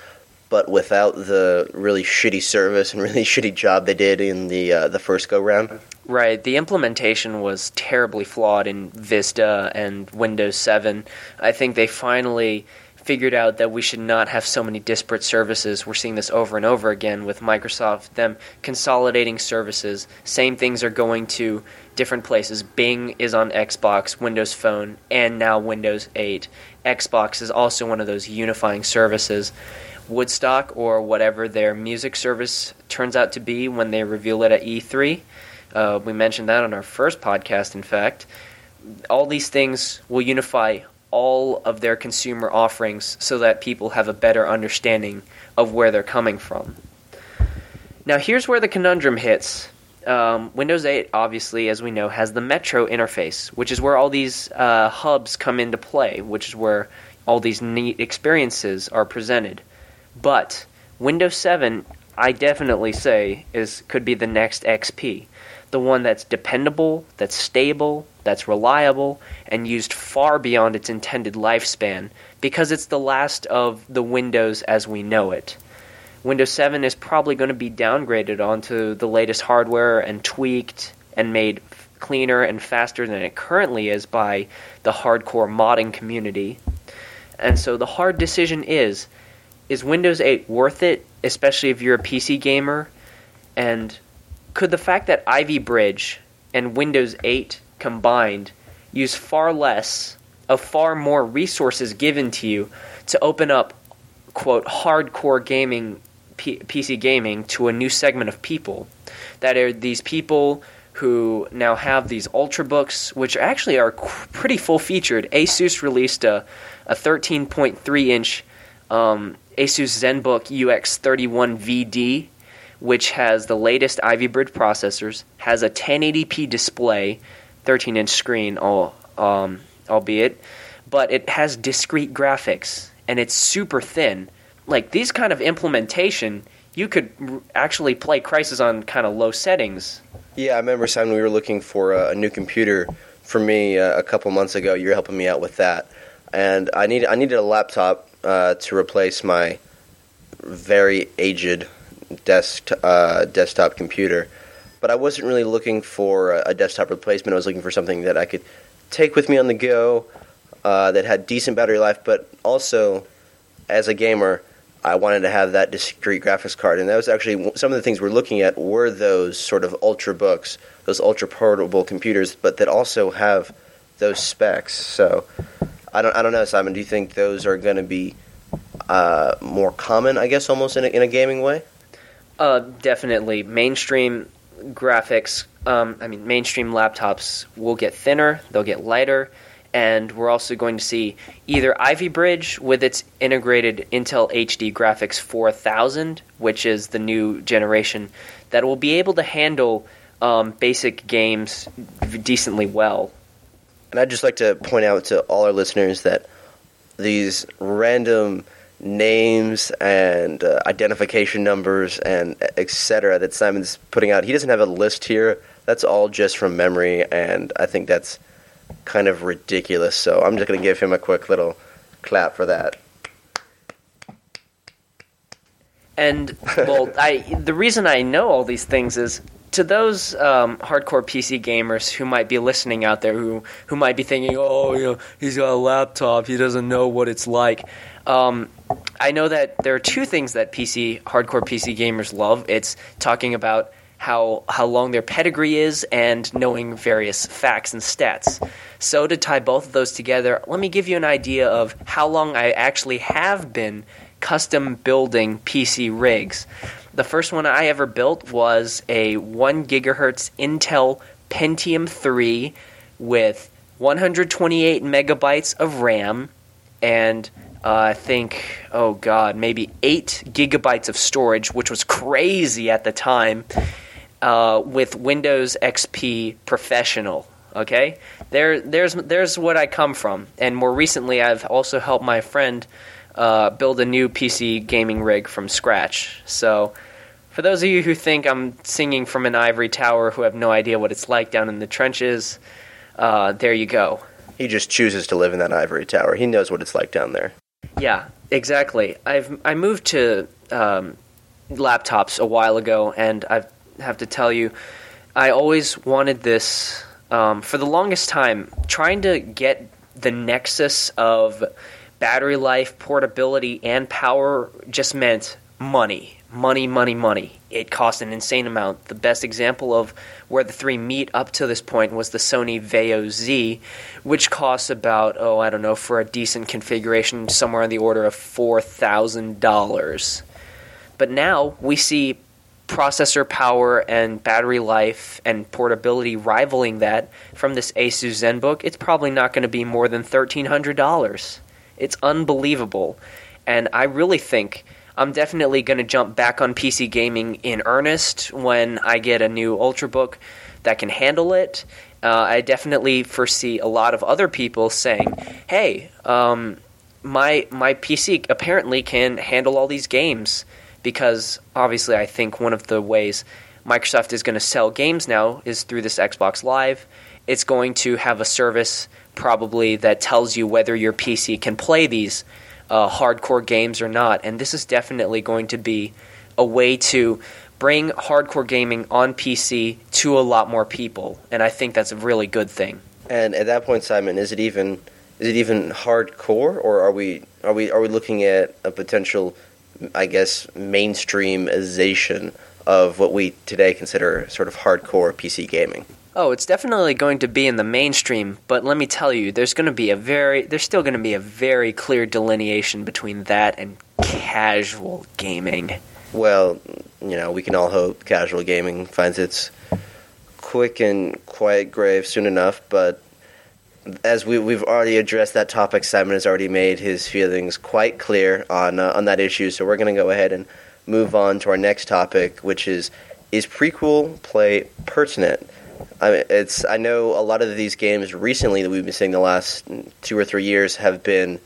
[SPEAKER 1] but without the really shitty service and (laughs) really shitty job they did in the uh, the first go round.
[SPEAKER 2] Right. The implementation was terribly flawed in Vista and Windows 7. I think they finally figured out that we should not have so many disparate services. We're seeing this over and over again with Microsoft, them consolidating services. Same things are going to different places. Bing is on Xbox, Windows Phone, and now Windows 8. Xbox is also one of those unifying services. Woodstock or whatever their music service turns out to be when they reveal it at E3. Uh, we mentioned that on our first podcast, in fact. All these things will unify all of their consumer offerings so that people have a better understanding of where they're coming from. Now, here's where the conundrum hits. Um, Windows 8, obviously, as we know, has the Metro interface, which is where all these uh, hubs come into play, which is where all these neat experiences are presented. But Windows 7 I definitely say is could be the next XP. The one that's dependable, that's stable, that's reliable, and used far beyond its intended lifespan because it's the last of the Windows as we know it. Windows 7 is probably going to be downgraded onto the latest hardware and tweaked and made cleaner and faster than it currently is by the hardcore modding community. And so the hard decision is is Windows 8 worth it, especially if you're a PC gamer? And could the fact that Ivy Bridge and Windows 8 combined use far less of far more resources given to you to open up quote hardcore gaming P- PC gaming to a new segment of people that are these people who now have these ultrabooks which actually are pretty full featured asus released a, a 13.3 inch um, asus zenbook ux31vd which has the latest ivy bridge processors has a 1080p display 13 inch screen all, um, albeit but it has discrete graphics and it's super thin like these kind of implementation you could r- actually play Crysis on kind of low settings.
[SPEAKER 1] Yeah, I remember Simon. We were looking for a, a new computer for me uh, a couple months ago. You were helping me out with that, and I needed I needed a laptop uh, to replace my very aged desk uh, desktop computer. But I wasn't really looking for a, desktop replacement. I was looking for something that I could take with me on the go, uh, that had decent battery life, but also, as a gamer, I wanted to have that discrete graphics card, and that was actually some of the things we're looking at were those sort of ultra books, those ultra portable computers, but that also have those specs. So I don't, I don't know, Simon. Do you think those are going to be uh, more common? I guess almost in a, in a gaming way.
[SPEAKER 2] Uh, definitely, mainstream graphics. Um, I mean, mainstream laptops will get thinner. They'll get lighter and we're also going to see either Ivy Bridge with its integrated Intel HD Graphics 4000, which is the new generation that will be able to handle um, basic games decently well.
[SPEAKER 1] And I'd just like to point out to all our listeners that these random names and uh, identification numbers and etc. that Simon's putting out, he doesn't have a list here. That's all just from memory, and I think that's kind of ridiculous. So I'm just going to give him a quick little clap for that.
[SPEAKER 2] And well, I the reason I know all these things is to those um, hardcore PC gamers who might be listening out there, who who might be thinking, "Oh, you know, he's got a laptop, he doesn't know what it's like." Um, I know that there are two things that PC hardcore PC gamers love. It's talking about how how long their pedigree is and knowing various facts and stats. So to tie both of those together, let me give you an idea of how long I actually have been custom building PC rigs. The first one I ever built was a 1 gigahertz Intel Pentium 3 with 128 megabytes of RAM and uh, I think, oh god, maybe 8 gigabytes of storage, which was crazy at the time uh, with Windows XP Professional. Okay, there, there's there's what I come from, and more recently, I've also helped my friend uh, build a new PC gaming rig from scratch. So, for those of you who think I'm singing from an ivory tower, who have no idea what it's like down in the trenches, uh, there you go.
[SPEAKER 1] He just chooses to live in that ivory tower. He knows what it's like down there.
[SPEAKER 2] Yeah, exactly. I've I moved to um, laptops a while ago, and I've to tell you, I always wanted this um, for the longest time, trying to get the nexus of battery life, portability, and power just meant money. Money, money, money. It cost an insane amount. The best example of where the three meet up to this point was the Sony Vaio Z, which costs about, oh, I don't know, for a decent configuration, somewhere on the order of $4,000. But now we see processor power and battery life and portability rivaling that from this Asus ZenBook, it's probably not going to be more than $1,300. It's unbelievable. And I really think I'm definitely going to jump back on PC gaming in earnest when I get a new Ultrabook that can handle it. Uh, I definitely foresee a lot of other people saying, hey, um, my, my PC apparently can handle all these games because obviously I think one of the ways Microsoft is going to sell games now is through this Xbox Live. It's going to have a service probably that tells you whether your PC can play these uh, hardcore games or not. And this is definitely going to be a way to bring hardcore gaming on PC to a lot more people. And I think that's a really good thing.
[SPEAKER 1] And at that point, Simon, is it even is it even hardcore, or are we are we are we looking at a potential, I guess, mainstreamization of what we today consider sort of hardcore PC gaming?
[SPEAKER 2] Oh, it's definitely going to be in the mainstream, but let me tell you, there's going to be a very there's still going to be a very clear delineation between that and casual gaming.
[SPEAKER 1] Well, you know, we can all hope casual gaming finds its quick and quiet grave soon enough, but as we, we've already addressed that topic, Simon has already made his feelings quite clear on uh, on that issue. So we're going to go ahead and move on to our next topic, which is is prequel play pertinent? I mean, it's I know a lot of these games recently that we've been seeing the last two or three years have been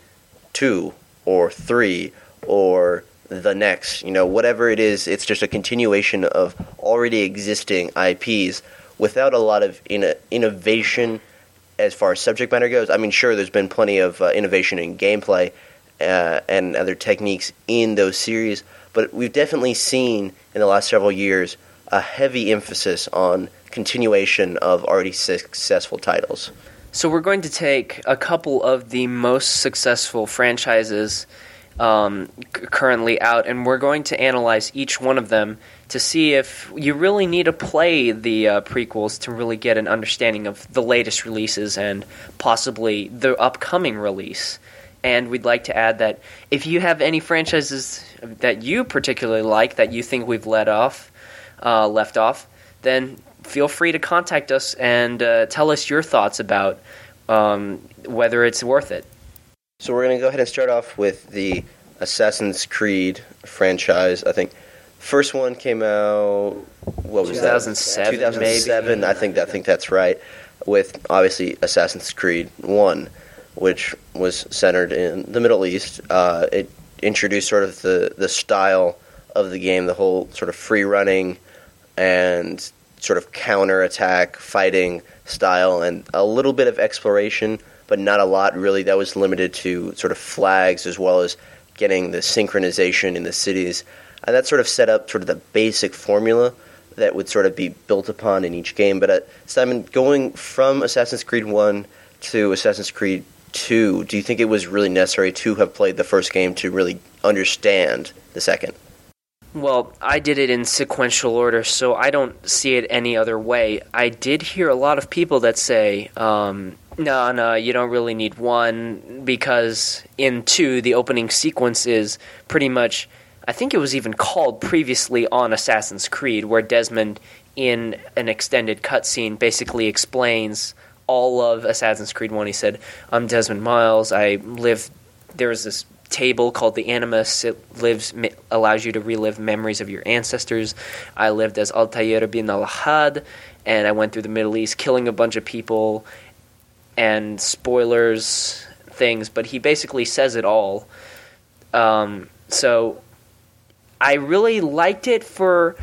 [SPEAKER 1] two or three or the next. You know, whatever it is, it's just a continuation of already existing IPs without a lot of in- innovation as far as subject matter goes. I mean, sure, there's been plenty of uh, innovation in gameplay uh, and other techniques in those series, but we've definitely seen in the last several years a heavy emphasis on continuation of already successful titles.
[SPEAKER 2] So we're going to take a couple of the most successful franchises um, c- currently out, and we're going to analyze each one of them to see if you really need to play the uh, prequels to really get an understanding of the latest releases and possibly the upcoming release. And we'd like to add that if you have any franchises that you particularly like that you think we've let off, uh, left off, then feel free to contact us and uh, tell us your thoughts about um, whether it's worth it.
[SPEAKER 1] So we're going to go ahead and start off with the Assassin's Creed franchise. I think first one came out what was
[SPEAKER 2] 2007,
[SPEAKER 1] that? 2007. I think I think that's right. With obviously Assassin's Creed One, which was centered in the Middle East. Uh, it introduced sort of the the style of the game, the whole sort of free running and sort of counter attack fighting style, and a little bit of exploration, but not a lot really. That was limited to sort of flags as well as getting the synchronization in the cities, and that sort of set up sort of the basic formula that would sort of be built upon in each game. But uh, Simon, going from Assassin's Creed One to Assassin's Creed Two, do you think it was really necessary to have played the first game to really understand the second?
[SPEAKER 2] Well, I did it in sequential order, so I don't see it any other way. I did hear a lot of people that say, um, no, no, you don't really need one, because in 2, the opening sequence is pretty much, I think it was even called previously on Assassin's Creed, where Desmond, in an extended cutscene, basically explains all of Assassin's Creed 1. He said, I'm Desmond Miles, I live, there was this table called the Animus. It lives allows you to relive memories of your ancestors. I lived as Altair bin al-Had, and I went through the Middle East, killing a bunch of people, and spoilers things. But he basically says it all. Um, so I really liked it for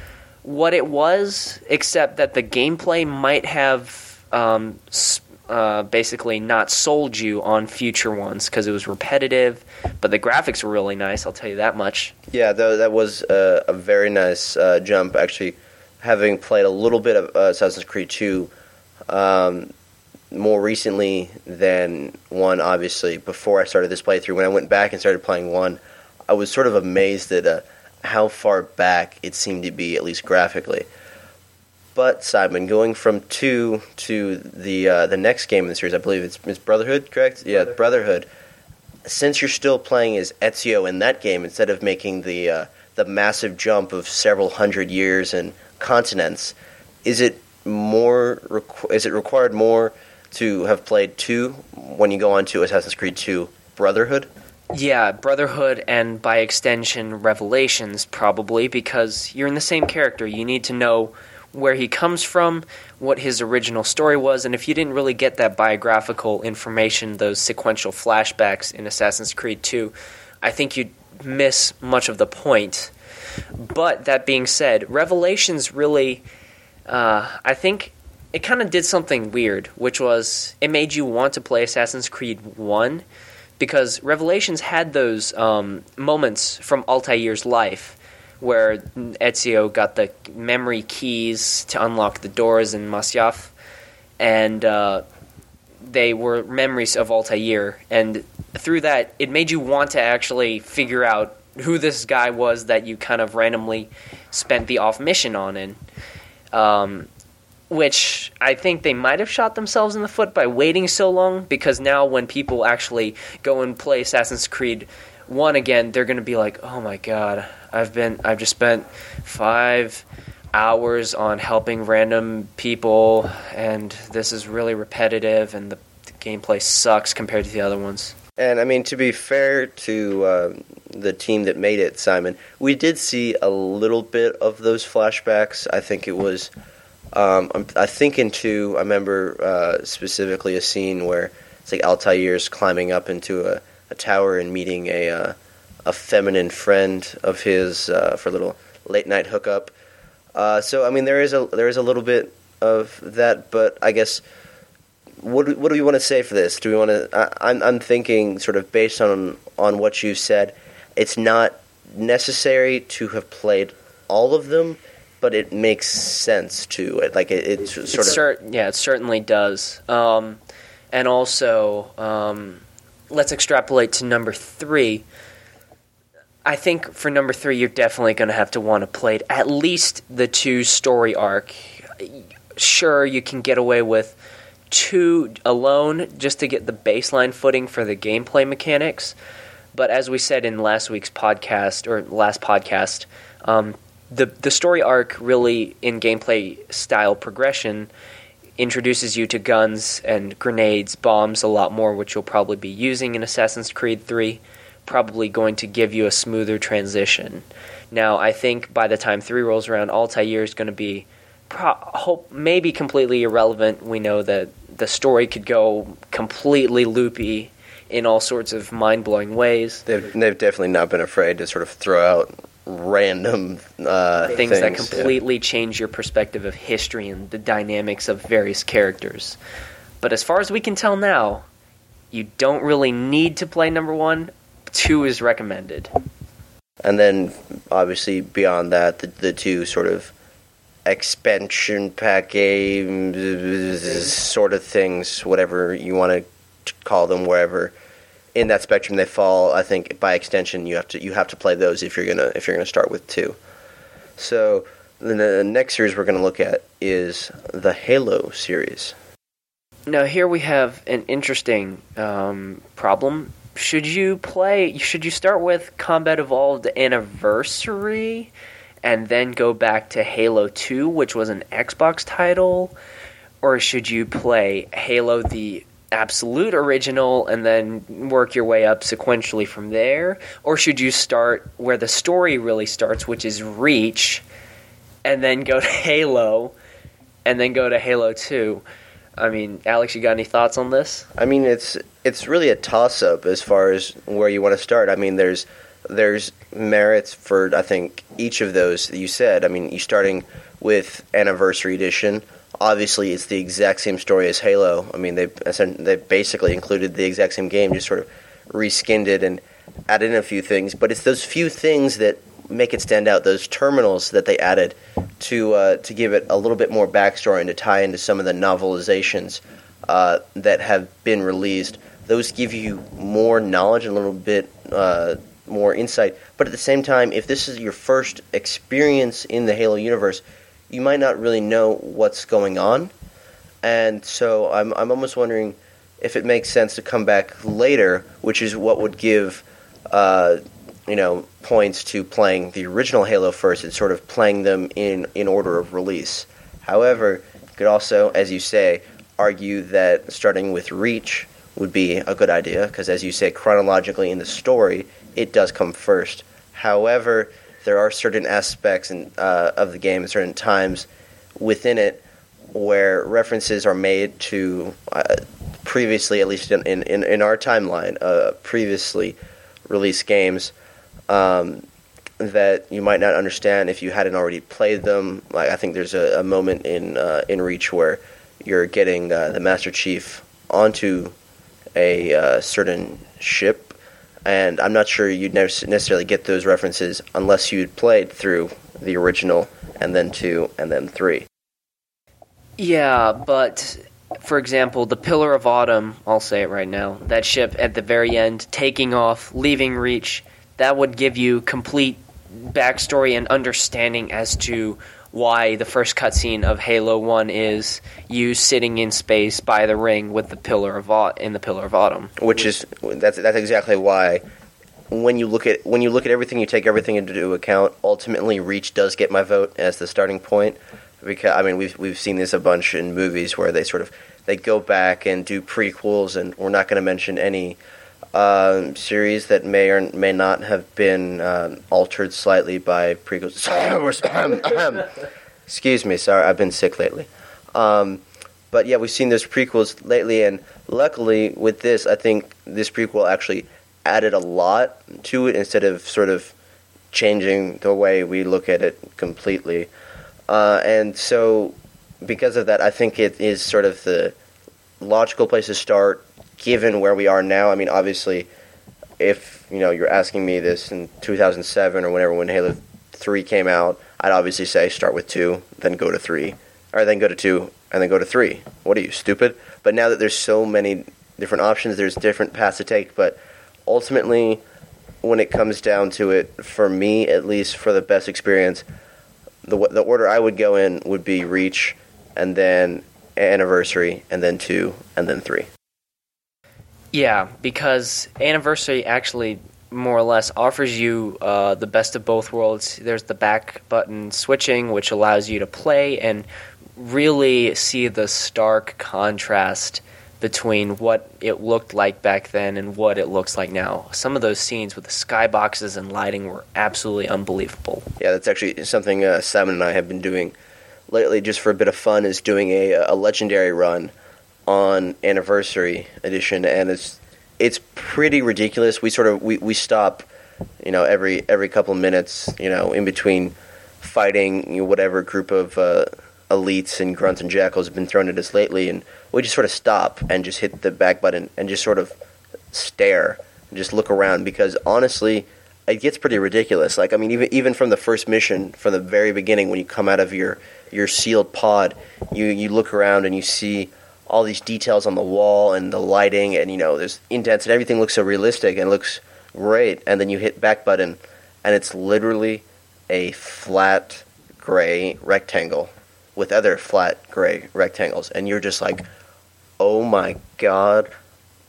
[SPEAKER 2] what it was, except that the gameplay might have um, uh, basically not sold you on future ones because it was repetitive, but the graphics were really nice. I'll tell you that much.
[SPEAKER 1] Yeah, though that was a, a very nice uh, jump. Actually, having played a little bit of uh, Assassin's Creed Two um, more recently than one, obviously before I started this playthrough. When I went back and started playing one, I was sort of amazed at uh, how far back it seemed to be, at least graphically. But Simon, going from two to the uh, the next game in the series, I believe it's, it's Brotherhood, correct? Yeah, Brotherhood. Since you're still playing as Ezio in that game, instead of making the uh, the massive jump of several hundred years and continents, is it more? Requ- is it required more to have played two when you go on to Assassin's Creed Two Brotherhood?
[SPEAKER 2] Yeah, Brotherhood and by extension Revelations, probably because you're in the same character. You need to know where he comes from, what his original story was, and if you didn't really get that biographical information, those sequential flashbacks in Assassin's Creed 2, I think you'd miss much of the point. But that being said, Revelations really, uh, I think it kind of did something weird, which was it made you want to play Assassin's Creed 1 because Revelations had those um, moments from Altair's life where Ezio got the memory keys to unlock the doors in Masyaf, and uh, they were memories of Altair. And through that, it made you want to actually figure out who this guy was that you kind of randomly spent the off mission on in. Um, which I think they might have shot themselves in the foot by waiting so long because now when people actually go and play Assassin's Creed 1 again, they're going to be like, "Oh my god, I've been I've just spent 5 hours on helping random people and this is really repetitive and the, the gameplay sucks compared to the other ones."
[SPEAKER 1] And I mean, to be fair to uh, the team that made it, Simon, we did see a little bit of those flashbacks. I think it was um, i think in two, I remember uh, specifically a scene where it's like Altair's climbing up into a, a tower and meeting a uh, a feminine friend of his uh, for a little late night hookup. Uh, so I mean, there is a there is a little bit of that, but I guess what what do we want to say for this? Do we want to? I'm I'm thinking sort of based on on what you said, it's not necessary to have played all of them but it makes sense to it. Like it, it sort of
[SPEAKER 2] cer- yeah, it certainly does. Um, and also, um, let's extrapolate to number three. I think for number three, you're definitely going to have to want to play at least the two story arc. Sure, you can get away with two alone just to get the baseline footing for the gameplay mechanics. But as we said in last week's podcast or last podcast, um, the the story arc really in gameplay style progression introduces you to guns and grenades, bombs a lot more, which you'll probably be using in Assassin's Creed 3, probably going to give you a smoother transition. Now, I think by the time 3 rolls around, Altair is going to be pro- hope maybe completely irrelevant. We know that the story could go completely loopy in all sorts of mind-blowing ways.
[SPEAKER 1] They've, they've definitely not been afraid to sort of throw out random uh,
[SPEAKER 2] things, things, that completely yeah. change your perspective of history and the dynamics of various characters. But as far as we can tell now, you don't really need to play number one. Two is recommended.
[SPEAKER 1] And then, obviously, beyond that, the, the two sort of expansion pack games, sort of things, whatever you want to call them, wherever in that spectrum they fall. I think by extension you have to you have to play those if you're gonna if you're gonna start with two. So the next series we're gonna look at is the Halo series.
[SPEAKER 2] Now here we have an interesting um, problem. Should you play? Should you start with Combat Evolved Anniversary, and then go back to Halo Two, which was an Xbox title, or should you play Halo the absolute original and then work your way up sequentially from there? Or should you start where the story really starts, which is Reach, and then go to (laughs) Halo, and then go to Halo 2? I mean, Alex, you got any thoughts on this?
[SPEAKER 1] I mean, it's it's really a toss up as far as where you want to start. I mean, there's there's merits for I think each of those that you said. I mean, you starting with Anniversary Edition obviously it's the exact same story as Halo. I mean, they they basically included the exact same game, just sort of reskinned it and added in a few things. But it's those few things that make it stand out. Those terminals that they added to uh, to give it a little bit more backstory and to tie into some of the novelizations uh, that have been released. Those give you more knowledge, and a little bit uh, more insight. But at the same time, if this is your first experience in the Halo universe, you might not really know what's going on. And so I'm I'm almost wondering if it makes sense to come back later, which is what would give uh, you know points to playing the original Halo first. and sort of playing them in in order of release. However, you could also, as you say, argue that starting with Reach would be a good idea because, as you say, chronologically in the story, it does come first. However, there are certain aspects in, uh, of the game, certain times within it, where references are made to uh, previously, at least in, in, in our timeline, uh, previously released games um, that you might not understand if you hadn't already played them. Like I think there's a, a moment in uh, in Reach where you're getting uh, the Master Chief onto a uh, certain ship, and I'm not sure you'd necessarily get those references unless you'd played through the original and then two and then three.
[SPEAKER 2] Yeah, but for example, the Pillar of Autumn, I'll say it right now, that ship at the very end, taking off, leaving Reach, that would give you complete backstory and understanding as to why the first cutscene of Halo 1 is you sitting in space by the ring with the Pillar of Au- in the Pillar of Autumn.
[SPEAKER 1] Which is that's that's exactly why when you look at when you look at everything, you take everything into account. Ultimately, Reach does get my vote as the starting point because I mean we've we've seen this a bunch in movies where they sort of they go back and do prequels, and we're not going to mention any um, series that may or may not have been um, altered slightly by prequels. (coughs) (coughs) Excuse me, sorry, I've been sick lately. Um, but yeah, we've seen those prequels lately, and luckily with this, I think this prequel actually added a lot to it instead of sort of changing the way we look at it completely. Uh, and so, because of that, I think it is sort of the logical place to start, given where we are now. I mean, obviously, if you know you're asking me this in 2007 or whenever when Halo 3 came out, I'd obviously say start with two, then go to three, or then go to two, and then go to three. What are you stupid? But now that there's so many different options, there's different paths to take. But ultimately, when it comes down to it, for me at least, for the best experience, the the order I would go in would be Reach, and then Anniversary, and then two, and then three.
[SPEAKER 2] Yeah, because Anniversary actually more or less offers you uh, the best of both worlds. There's the back button switching, which allows you to play and really see the stark contrast between what it looked like back then and what it looks like now. Some of those scenes with the skyboxes and lighting were absolutely unbelievable.
[SPEAKER 1] Yeah, that's actually something uh, Simon and I have been doing lately, just for a bit of fun, is doing a, a legendary run on Anniversary Edition, and it's it's pretty ridiculous. We sort of we, we stop, you know, every every couple minutes, you know, in between fighting you know, whatever group of uh, elites and grunts and jackals have been thrown at us lately, and we just sort of stop and just hit the back button and just sort of stare and just look around because honestly, it gets pretty ridiculous. Like I mean, even even from the first mission, from the very beginning, when you come out of your your sealed pod, you you look around and you see all these details on the wall and the lighting, and you know there's indents and everything looks so realistic and looks great. And then you hit back button, and it's literally a flat gray rectangle with other flat gray rectangles, and you're just like, oh my god,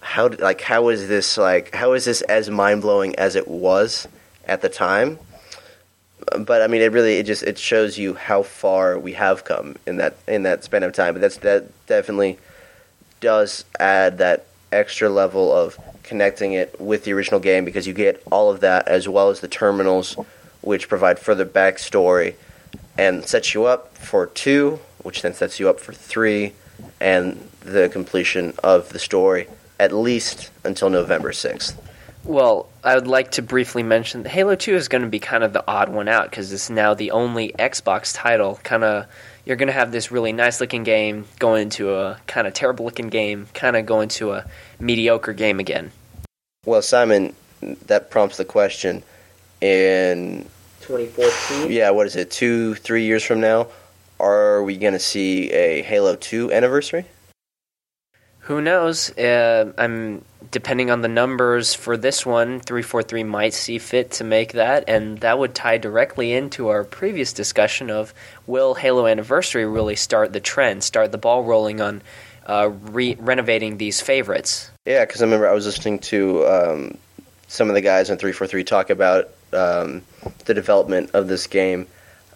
[SPEAKER 1] how did, like how is this like how is this as mind blowing as it was at the time? But I mean, it really it just it shows you how far we have come in that in that span of time. But that's that definitely does add that extra level of connecting it with the original game because you get all of that as well as the terminals, which provide further backstory and sets you up for two, which then sets you up for three, and the completion of the story at least until November sixth.
[SPEAKER 2] Well, I would like to briefly mention that Halo 2 is going to be kind of the odd one out because it's now the only Xbox title. Kind of, you're going to have this really nice looking game going into a kind of terrible looking game, kind of going to a mediocre game again.
[SPEAKER 1] Well, Simon, that prompts the question: in
[SPEAKER 2] 2014?
[SPEAKER 1] yeah, what is it? Two, three years from now, are we going to see a Halo Two anniversary?
[SPEAKER 2] Who knows? Uh, I'm depending on the numbers for this one. Three four three might see fit to make that, and that would tie directly into our previous discussion of will Halo Anniversary really start the trend, start the ball rolling on uh, re- renovating these favorites.
[SPEAKER 1] Yeah, because I remember I was listening to um, some of the guys on 343 talk about um, the development of this game,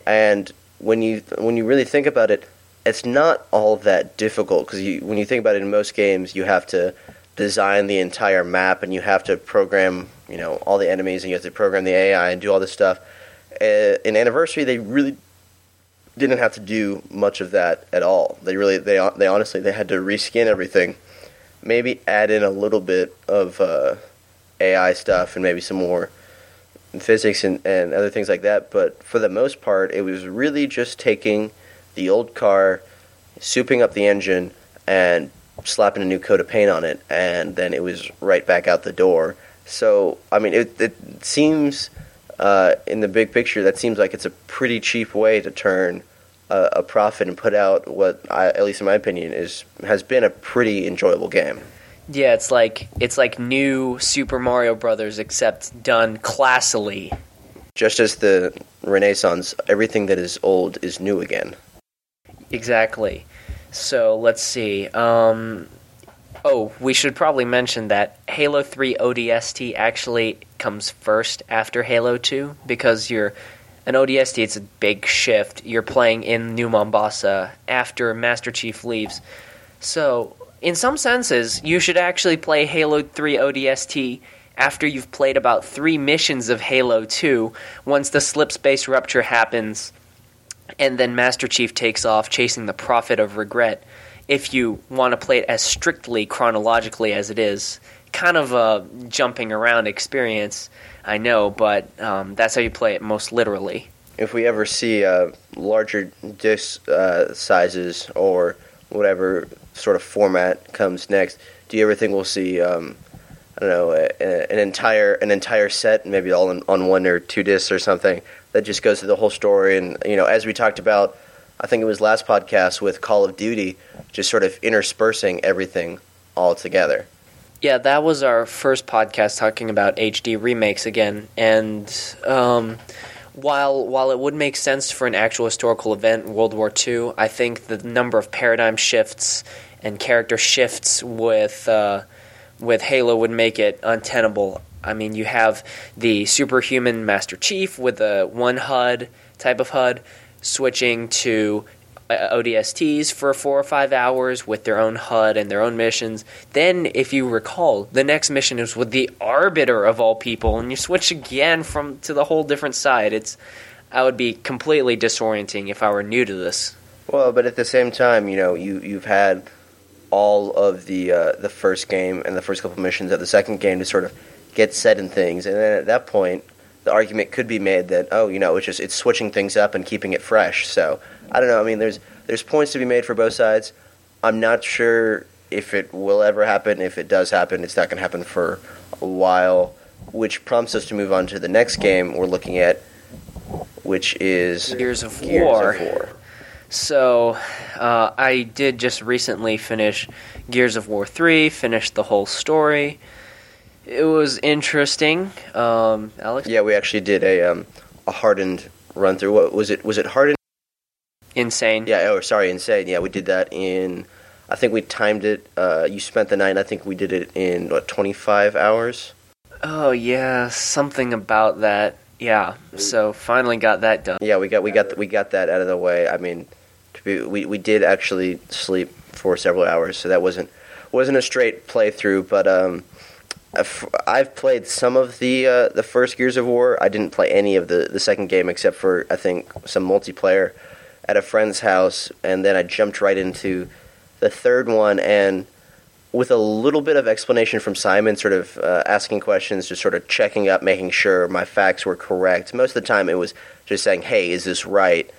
[SPEAKER 1] and when you when you really think about it, it's not all that difficult because when you think about it, in most games you have to design the entire map and you have to program you know all the enemies and you have to program the AI and do all this stuff. Uh, in Anniversary, they really didn't have to do much of that at all. They really they they honestly they had to reskin everything, maybe add in a little bit of uh, AI stuff and maybe some more physics and, and other things like that. But for the most part, it was really just taking the old car, souping up the engine, and slapping a new coat of paint on it, and then it was right back out the door. So, I mean, it, it seems uh, in the big picture that seems like it's a pretty cheap way to turn a, a profit and put out what, I, at least in my opinion, is has been a pretty enjoyable game.
[SPEAKER 2] Yeah, it's like it's like new Super Mario Brothers except done classily.
[SPEAKER 1] Just as the Renaissance, everything that is old is new again.
[SPEAKER 2] Exactly. So let's see. Um, oh, we should probably mention that Halo 3 ODST actually comes first after Halo 2 because you're an ODST. It's a big shift. You're playing in New Mombasa after Master Chief leaves. So, in some senses, you should actually play Halo 3 ODST after you've played about three missions of Halo 2 once the slip space rupture happens and then Master Chief takes off chasing the Prophet of Regret. If you want to play it as strictly chronologically as it is, kind of a jumping around experience, I know, but um, that's how you play it most literally.
[SPEAKER 1] If we ever see uh, larger disc uh, sizes or whatever sort of format comes next, do you ever think we'll see? Um, I don't know, an entire an entire set, maybe all in, on one or two discs or something, that just goes through the whole story. And you know, as we talked about, I think it was last podcast with Call of Duty, just sort of interspersing everything all together.
[SPEAKER 2] Yeah, that was our first podcast talking about HD remakes again, and um, while while it would make sense for an actual historical event, World War II, I think the number of paradigm shifts and character shifts with uh, with Halo would make it untenable. I mean, you have the superhuman Master Chief with a one HUD type of HUD switching to uh, ODSTs for four or five hours with their own HUD and their own missions. Then, if you recall, the next mission is with the Arbiter of all people, and you switch again from to the whole different side. It's I would be completely disorienting if I were new to this.
[SPEAKER 1] Well, but at the same time, you know, you you've had all of the uh, the first game and the first couple missions of the second game to sort of get set in things, and then at that point, the argument could be made that oh, you know, it's just it's switching things up and keeping it fresh. So I don't know. I mean, there's there's points to be made for both sides. I'm not sure if it will ever happen. If it does happen, it's not going to happen for a while, which prompts us to move on to the next game we're looking at, which is
[SPEAKER 2] Gears of
[SPEAKER 1] Gears
[SPEAKER 2] War.
[SPEAKER 1] Of War.
[SPEAKER 2] So, uh, I did just recently finish Gears of War 3, finished the whole story. It was interesting. Um, Alex?
[SPEAKER 1] Yeah, we actually did a um, a hardened run through. What was it? Was it hardened?
[SPEAKER 2] Insane.
[SPEAKER 1] Yeah. Oh, sorry, insane. Yeah, we did that in. I think we timed it. Uh, you spent the night. I think we did it in what twenty five hours.
[SPEAKER 2] Oh, yeah, something about that. Yeah, so finally got that done.
[SPEAKER 1] Yeah, we got we got we got that out of the way. I mean, to be, we we did actually sleep for several hours, so that wasn't wasn't a straight playthrough. But um, I've played some of the uh, the first Gears of War. I didn't play any of the the second game except for I think some multiplayer at a friend's house, and then I jumped right into the third one and with a little bit of explanation from Simon, sort of uh, asking questions, just sort of checking up, making sure my facts were correct. Most of the time, it was just saying, "Hey, is this right?"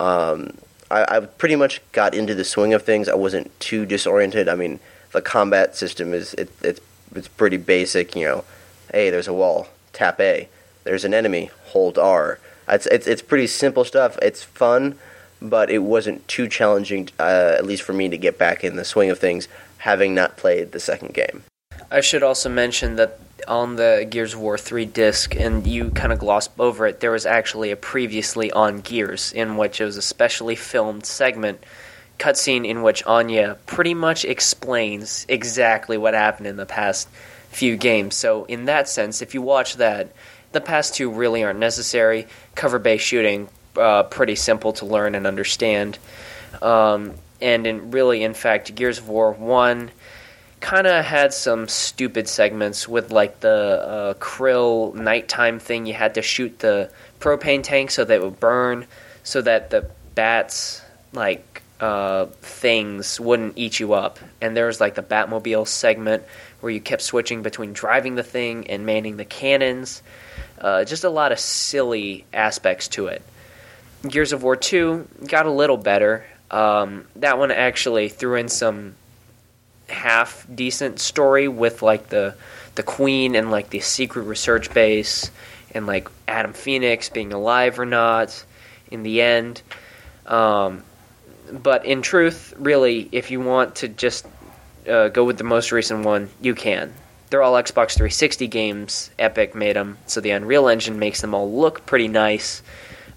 [SPEAKER 1] Um, I, I pretty much got into the swing of things. I wasn't too disoriented. I mean, the combat system is it, it's it's pretty basic. You know, hey, there's a wall, tap A. There's an enemy, hold R. It's it's it's pretty simple stuff. It's fun, but it wasn't too challenging, uh, at least for me, to get back in the swing of things having not played the second game.
[SPEAKER 2] I should also mention that on the Gears of War 3 disc, and you kind of glossed over it, there was actually a previously on Gears, in which it was a specially filmed segment, cutscene in which Anya pretty much explains exactly what happened in the past few games. So, in that sense, if you watch that, the past two really aren't necessary. Cover based shooting, uh, pretty simple to learn and understand. Um, and in really, in fact, Gears of War 1 kind of had some stupid segments with like the uh, Kryll nighttime thing you had to shoot the propane tank so that it would burn so that the bats like uh, things wouldn't eat you up and there was like the batmobile segment where you kept switching between driving the thing and manning the cannons Uh, just a lot of silly aspects to it. Gears of War 2 got a little better. Um, that one actually threw in some half decent story with like the the queen and like the secret research base and like Adam Fenix being alive or not in the end. Um, but in truth, really, if you want to just uh, go with the most recent one, you can. They're all Xbox 360 games. Epic made them, so the Unreal Engine makes them all look pretty nice,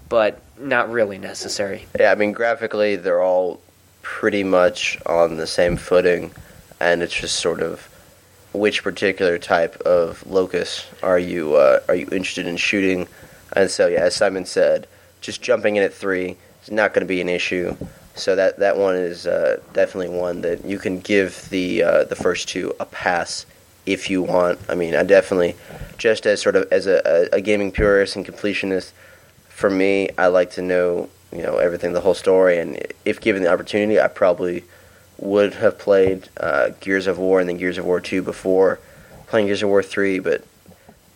[SPEAKER 2] but not really necessary.
[SPEAKER 1] Yeah, I mean, graphically, they're all pretty much on the same footing, and it's just sort of which particular type of Locust are you uh, are you interested in shooting? And so, yeah, as Simon said, just jumping in at three is not going to be an issue. So that that one is uh, definitely one that you can give the uh, the first two a pass if you want. I mean, I definitely just as sort of as a, a, gaming purist and completionist. For me, I like to know you know everything, the whole story, and if given the opportunity, I probably would have played uh, Gears of War and then Gears of War two before playing Gears of War three, but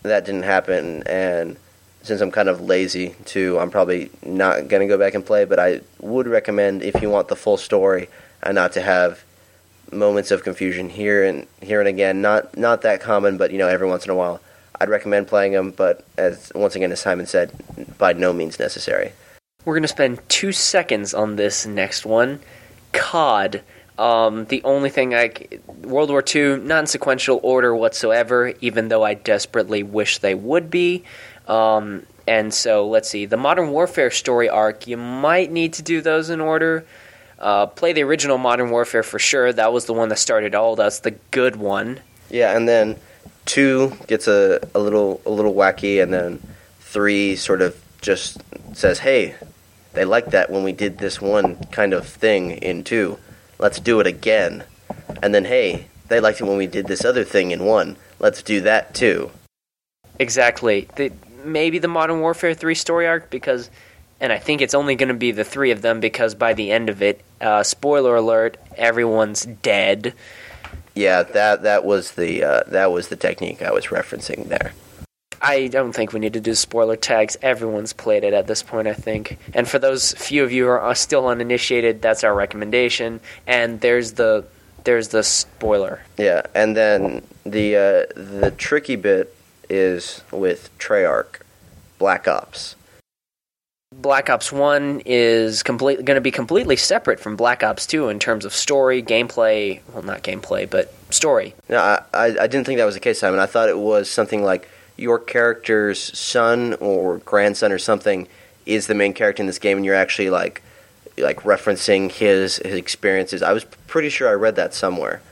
[SPEAKER 1] that didn't happen, and since I'm kind of lazy too, I'm probably not going to go back and play. But I would recommend if you want the full story and not to have moments of confusion here and here and again. Not not that common, but you know every once in a while. I'd recommend playing them, but as once again, as Simon said, by no means necessary.
[SPEAKER 2] We're going to spend two seconds on this next one. COD. Um, the only thing I World War II, not in sequential order whatsoever, even though I desperately wish they would be. Um, and so let's see, the Modern Warfare story arc, you might need to do those in order. Uh, play the original Modern Warfare for sure. That was the one that started all. That's the good one.
[SPEAKER 1] Yeah, and then two gets a, a little a little wacky, and then three sort of just says, "Hey, they liked that when we did this one kind of thing in two. Let's do it again." And then, hey, they liked it when we did this other thing in one. Let's do that too.
[SPEAKER 2] Exactly. The, maybe the Modern Warfare 3 story arc because and I think it's only going to be the three of them because by the end of it, uh, spoiler alert, everyone's dead.
[SPEAKER 1] Yeah, that that was the uh, that was the technique I was referencing there.
[SPEAKER 2] I don't think we need to do spoiler tags. Everyone's played it at this point, I think. And for those few of you who are still uninitiated, that's our recommendation. And there's the there's the spoiler.
[SPEAKER 1] Yeah, and then the uh, the tricky bit is with Treyarch, Black Ops.
[SPEAKER 2] Black Ops 1 is complete, going to be completely separate from Black Ops 2 in terms of story, gameplay. Well, not gameplay, but story.
[SPEAKER 1] No, I, I, I didn't think that was the case, Simon. I thought it was something like your character's son or grandson or something is the main character in this game, and you're actually like like referencing his his experiences. I was pretty sure I read that somewhere.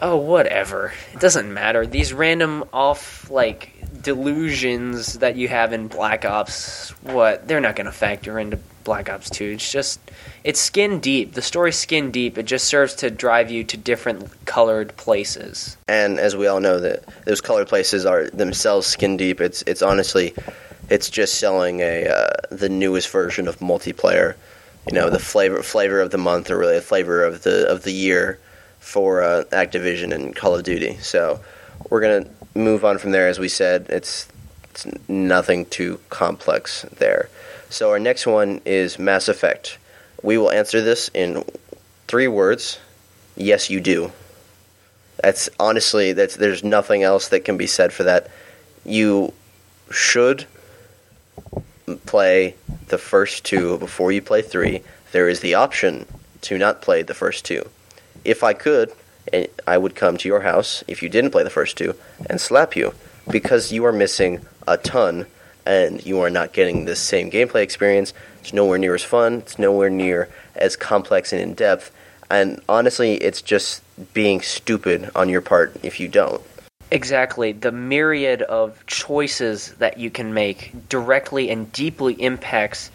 [SPEAKER 2] Oh, whatever. It doesn't matter. These random off like delusions that you have in Black Ops, what they're not going to factor into Black Ops 2. It's just it's skin deep. The story's skin deep. It just serves to drive you to different colored places.
[SPEAKER 1] And as we all know that those colored places are themselves skin deep. It's it's honestly it's just selling a uh, the newest version of multiplayer. You know, the flavor flavor of the month or really a flavor of the of the year for uh, Activision and Call of Duty. So we're gonna move on from there. As we said, it's it's nothing too complex there. So our next one is Mass Effect. We will answer this in three words. Yes, you do. That's honestly that's there's nothing else that can be said for that. You should play the first two before you play 3. There is the option to not play the first two. If I could, eh, I would come to your house if you didn't play the first two and slap you because you are missing a ton and you are not getting the same gameplay experience. It's nowhere near as fun. It's nowhere near as complex and in depth. And honestly, it's just being stupid on your part if you don't.
[SPEAKER 2] Exactly. The myriad of choices that you can make directly and deeply impacts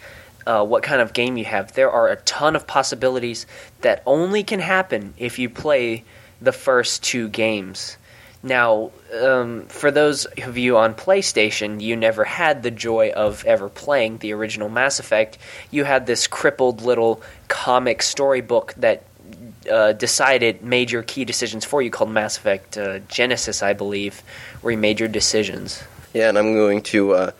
[SPEAKER 2] uh, what kind of game you have. There are a ton of possibilities that only can happen if you play the first two games. Now, um, for those of you on PlayStation, you never had the joy of ever playing the original Mass Effect. You had this crippled little comic storybook that uh, decided major key decisions for you called Mass Effect uh, Genesis, I believe, where you made your decisions.
[SPEAKER 1] Yeah, and I'm going to uh,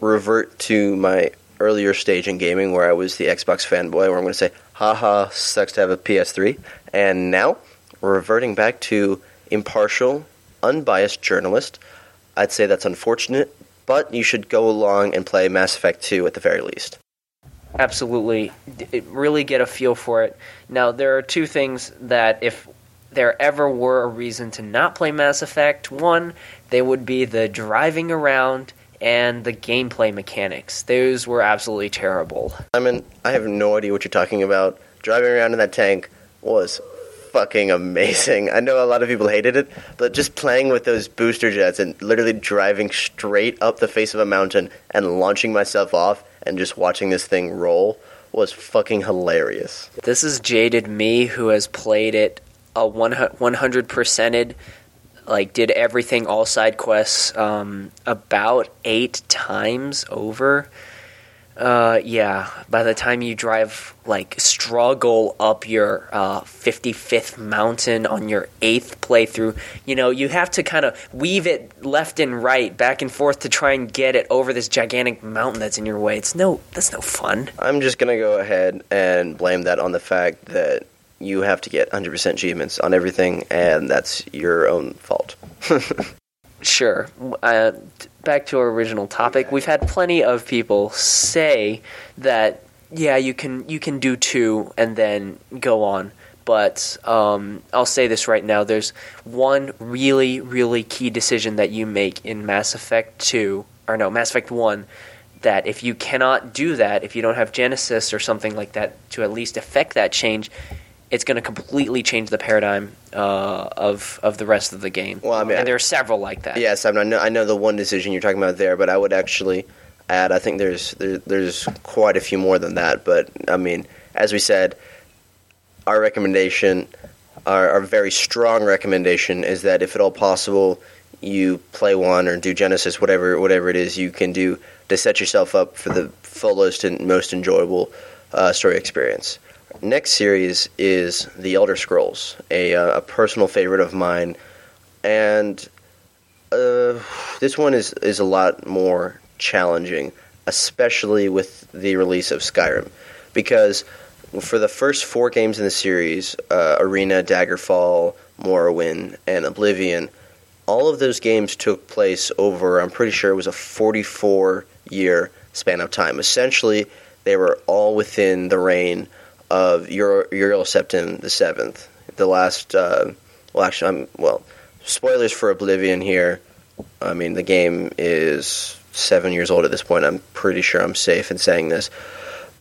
[SPEAKER 1] revert to my earlier stage in gaming where I was the Xbox fanboy, where I'm going to say, haha, sucks to have a PS3. And now, reverting back to impartial, unbiased journalist, I'd say that's unfortunate, but you should go along and play Mass Effect 2 at the very least.
[SPEAKER 2] Absolutely. Really get a feel for it. Now, there are two things that if there ever were a reason to not play Mass Effect, one, they would be the driving around and the gameplay mechanics. Those were absolutely terrible.
[SPEAKER 1] I mean, I have no idea what you're talking about. Driving around in that tank was fucking amazing. I know a lot of people hated it, but just playing with those booster jets and literally driving straight up the face of a mountain and launching myself off and just watching this thing roll was fucking hilarious.
[SPEAKER 2] This is jaded me who has played it a 100 percented like did everything all side quests um, about eight times over. Uh, yeah by the time you drive like struggle up your uh, 55th mountain on your eighth playthrough you know you have to kind of weave it left and right back and forth to try and get it over this gigantic mountain that's in your way. It's no that's no fun.
[SPEAKER 1] I'm just gonna go ahead and blame that on the fact that you have to get 100% achievements on everything, and that's your own fault. (laughs)
[SPEAKER 2] Sure. Uh, back to our original topic. We've had plenty of people say that yeah, you can you can do two and then go on. But um, I'll say this right now: there's one really really key decision that you make in Mass Effect Two, or no, Mass Effect One. That if you cannot do that, if you don't have Genesis or something like that to at least affect that change, it's going to completely change the paradigm uh, of of the rest of the game.
[SPEAKER 1] Well, I mean,
[SPEAKER 2] and there are several like that.
[SPEAKER 1] yes, I, mean, I know I know the one decision you're talking about there, but I would actually add. I think there's there, there's quite a few more than that. But I mean, as we said, our recommendation, our, our very strong recommendation, is that if at all possible, you play one or do Genesis, whatever whatever it is you can do to set yourself up for the fullest and most enjoyable uh, story experience. Next series is The Elder Scrolls, a, uh, a personal favorite of mine, and uh, this one is is a lot more challenging, especially with the release of Skyrim, because for the first four games in the series, uh, Arena, Daggerfall, Morrowind, and Oblivion, all of those games took place over. I'm pretty sure it was a 44 year span of time. Essentially, they were all within the reign of Ur- Uriel the Seventh, the last. Uh, well, actually, I'm well. Spoilers for Oblivion here. I mean, the game is seven years old at this point. I'm pretty sure I'm safe in saying this,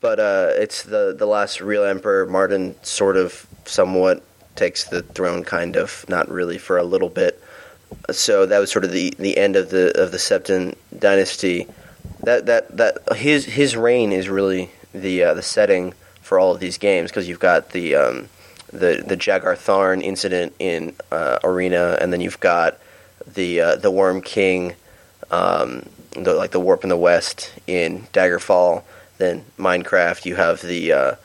[SPEAKER 1] but uh, it's the the last real emperor. Martin sort of, somewhat takes the throne, kind of, not really for a little bit. So that was sort of the, the end of the of the Septim dynasty. That that that his his reign is really the uh, the setting for all of these games because you've got the um, the the Jagar Tharn incident in uh, Arena, and then you've got the uh, the Worm King, um, the, like the Warp in the West in Daggerfall. Then Minecraft, you have the uh,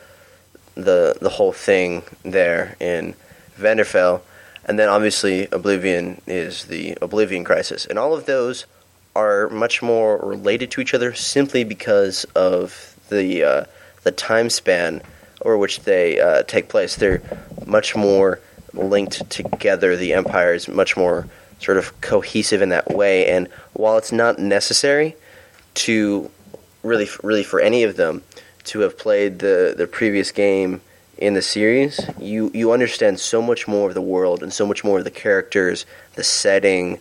[SPEAKER 1] the the whole thing there in Vvardenfell, and then obviously Oblivion is the Oblivion Crisis, and all of those are much more related to each other simply because of the uh, the time span over which they uh, take place. They're much more linked together. The empire is much more sort of cohesive in that way. And while it's not necessary to really, really for any of them to have played the the previous game in the series, you you understand so much more of the world and so much more of the characters, the setting,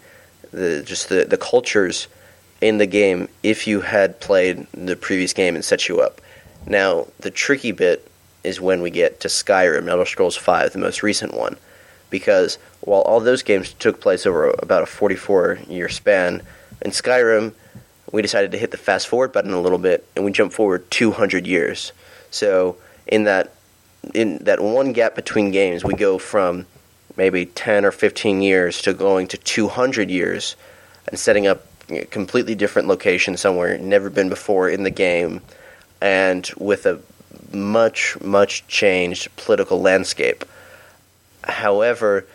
[SPEAKER 1] the just the the cultures in the game if you had played the previous game and set you up. Now, the tricky bit is when we get to Skyrim, Elder Scrolls V, the most recent one, because while all those games took place over about a 44 year span, in Skyrim, we decided to hit the fast forward button a little bit and we jumped forward 200 years. So, in that in that one gap between games, we go from maybe 10 or 15 years to going to 200 years and setting up a completely different location somewhere never been before in the game and with a much much changed political landscape however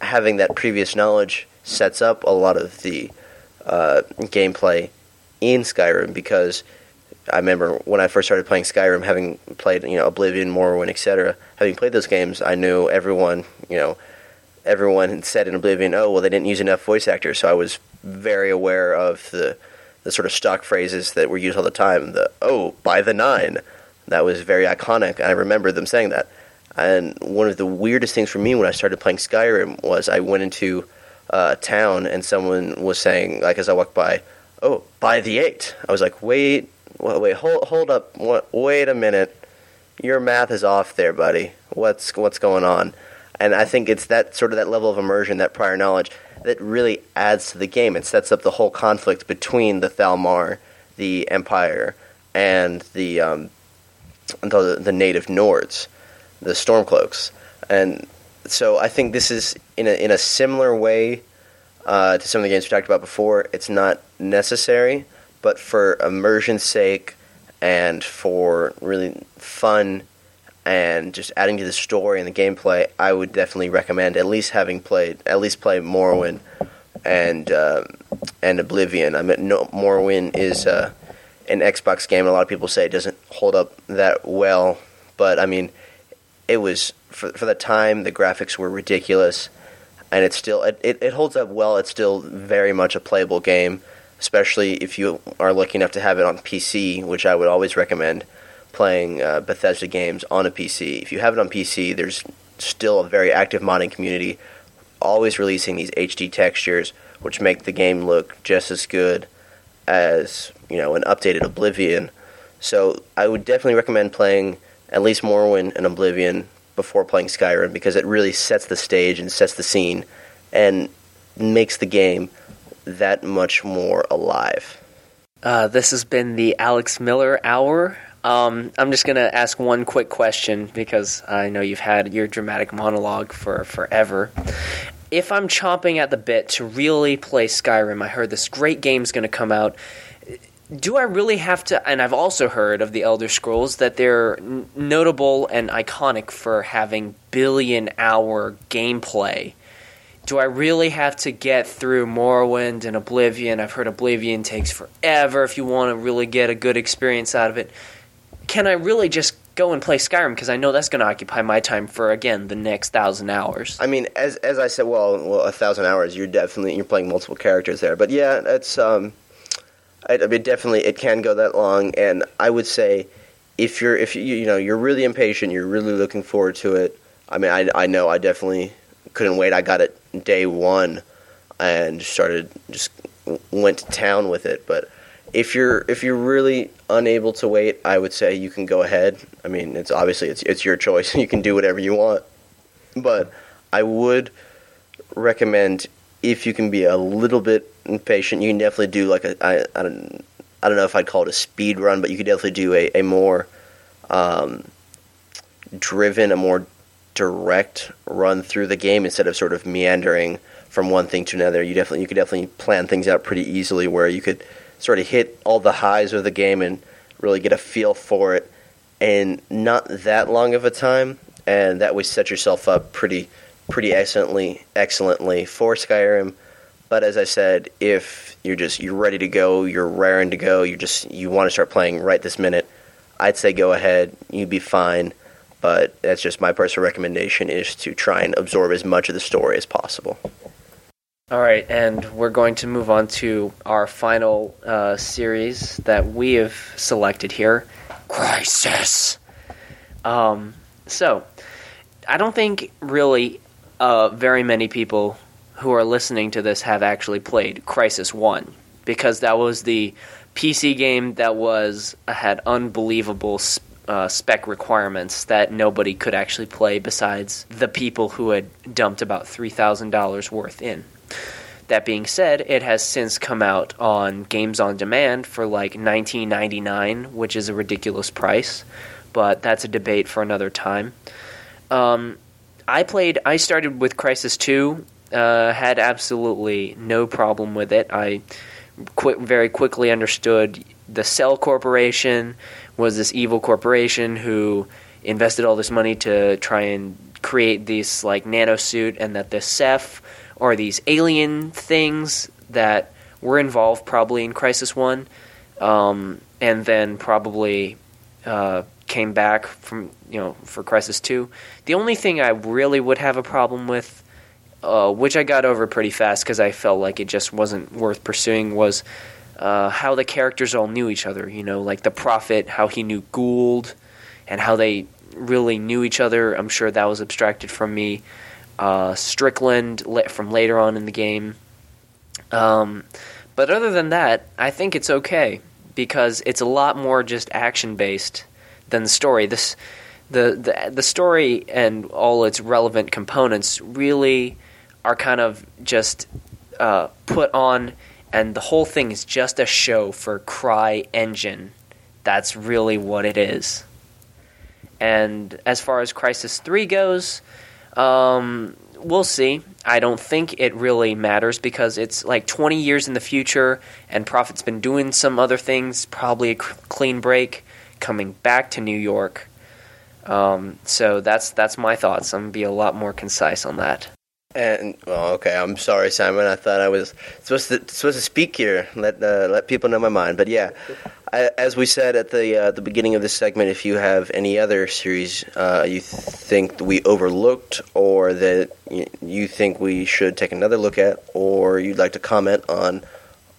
[SPEAKER 1] having that previous knowledge sets up a lot of the uh, gameplay in Skyrim because I remember when I first started playing Skyrim, having played you know Oblivion, Morrowind, etc. Having played those games, I knew everyone you know everyone had said in Oblivion, oh well, they didn't use enough voice actors, so I was very aware of the the sort of stock phrases that were used all the time. The oh, by the nine, that was very iconic. I remember them saying that. And one of the weirdest things for me when I started playing Skyrim was I went into uh, a town and someone was saying, like as I walked by, oh, by the eight. I was like, wait, wait, hold, hold up, wait a minute. Your math is off there, buddy. What's what's going on? And I think it's that sort of that level of immersion, that prior knowledge, that really adds to the game and sets up the whole conflict between the Thalmor, the Empire, and the um, the, the native Nords, the Stormcloaks, and so I think this is in a in a similar way uh, to some of the games we talked about before. It's not necessary, but for immersion's sake and for really fun and just adding to the story and the gameplay, I would definitely recommend at least having played at least play Morrowind and uh, and Oblivion. I mean, no, Morrowind is uh, an Xbox game. A lot of people say it doesn't hold up that well, but I mean, it was for for the time. The graphics were ridiculous, and it's still it, it, it holds up well. It's still very much a playable game, especially if you are lucky enough to have it on PC, which I would always recommend playing uh, Bethesda games on a PC. If you have it on PC, there's still a very active modding community, always releasing these HD textures, which make the game look just as good as you know an updated Oblivion. So I would definitely recommend playing at least Morrowind and Oblivion before playing Skyrim because it really sets the stage and sets the scene and makes the game that much more alive.
[SPEAKER 2] Uh, this has been the Alex Miller Hour. Um, I'm just going to ask one quick question because I know you've had your dramatic monologue for forever. If I'm chomping at the bit to really play Skyrim, I heard this great game's going to come out. Do I really have to? And I've also heard of the Elder Scrolls that they're n- notable and iconic for having billion hour gameplay. Do I really have to get through Morrowind and Oblivion? I've heard Oblivion takes forever if you want to really get a good experience out of it can I really just go and play Skyrim because I know that's going to occupy my time for again the next thousand hours.
[SPEAKER 1] I mean, as as I said, well, well, a thousand hours. You're definitely you're playing multiple characters there, but yeah, it's um, I, I mean, definitely it can go that long, and I would say if you're if you you know you're really impatient, you're really looking forward to it. I mean, I I know I definitely couldn't wait. I got it day one and started just went to town with it, but if you're if you're really unable to wait, I would say you can go ahead. I mean, it's obviously it's it's your choice. (laughs) You can do whatever you want, but I would recommend if you can be a little bit impatient, you can definitely do like a I, I don't I don't know if I'd call it a speed run, but you could definitely do a a more um, driven, a more direct run through the game instead of sort of meandering from one thing to another. You definitely you could definitely plan things out pretty easily where you could sort of hit all the highs of the game and really get a feel for it in not that long of a time, and that way set yourself up pretty pretty excellently excellently for Skyrim. But as I said, if you're just you're ready to go, you're raring to go, you just you want to start playing right this minute, I'd say go ahead. You'd be fine. But that's just my personal recommendation is to try and absorb as much of the story as possible.
[SPEAKER 2] All right, and we're going to move on to our final uh, series that we have selected here Crysis. Um, so, I don't think really uh, very many people who are listening to this have actually played Crysis 1 because that was the PC game that was had unbelievable uh, spec requirements that nobody could actually play besides the people who had dumped about $3,000 worth in. That being said, it has since come out on Games on Demand for like 19.99, which is a ridiculous price, but that's a debate for another time. Um, I played. I started with Crysis Two. Uh, had absolutely no problem with it. I very quickly understood the Cell Corporation was this evil corporation who invested all this money to try and create this like nano suit, and that the Ceph or these alien things that were involved probably in Crysis One, um, and then probably uh, came back from you know for Crysis Two. The only thing I really would have a problem with, uh, which I got over pretty fast because I felt like it just wasn't worth pursuing, was uh, how the characters all knew each other. You know, like the Prophet, how he knew Gould, and how they really knew each other. I'm sure that was abstracted from me. Uh, Strickland from later on in the game. Um, but other than that, I think it's okay because it's a lot more just action based than the story. This the, the the story and all its relevant components really are kind of just uh, put on, and the whole thing is just a show for Cry Engine. That's really what it is. And as far as Crysis Three goes, um, we'll see. I don't think it really matters because it's like 20 years in the future, and Prophet's been doing some other things, probably a clean break, coming back to New York. Um, so that's that's my thoughts. I'm gonna be a lot more concise on that.
[SPEAKER 1] And well, okay, I'm sorry, Simon. I thought I was supposed to supposed to speak here, let uh, let people know my mind. But yeah, I, as we said at the uh, the beginning of this segment, if you have any other series uh, you think we overlooked, or that you think we should take another look at, or you'd like to comment on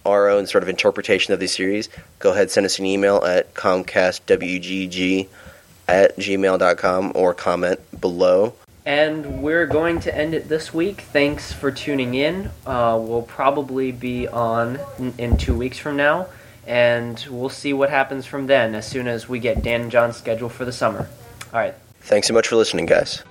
[SPEAKER 1] our own sort of interpretation of these series, go ahead send us an email at comcastwgg at gmail.com or comment below.
[SPEAKER 2] And we're going to end it this week. Thanks for tuning in. Uh, we'll probably be on in, in two weeks from now, and we'll see what happens from then as soon as we get Dan and John's schedule for the summer. All right.
[SPEAKER 1] Thanks so much for listening, guys.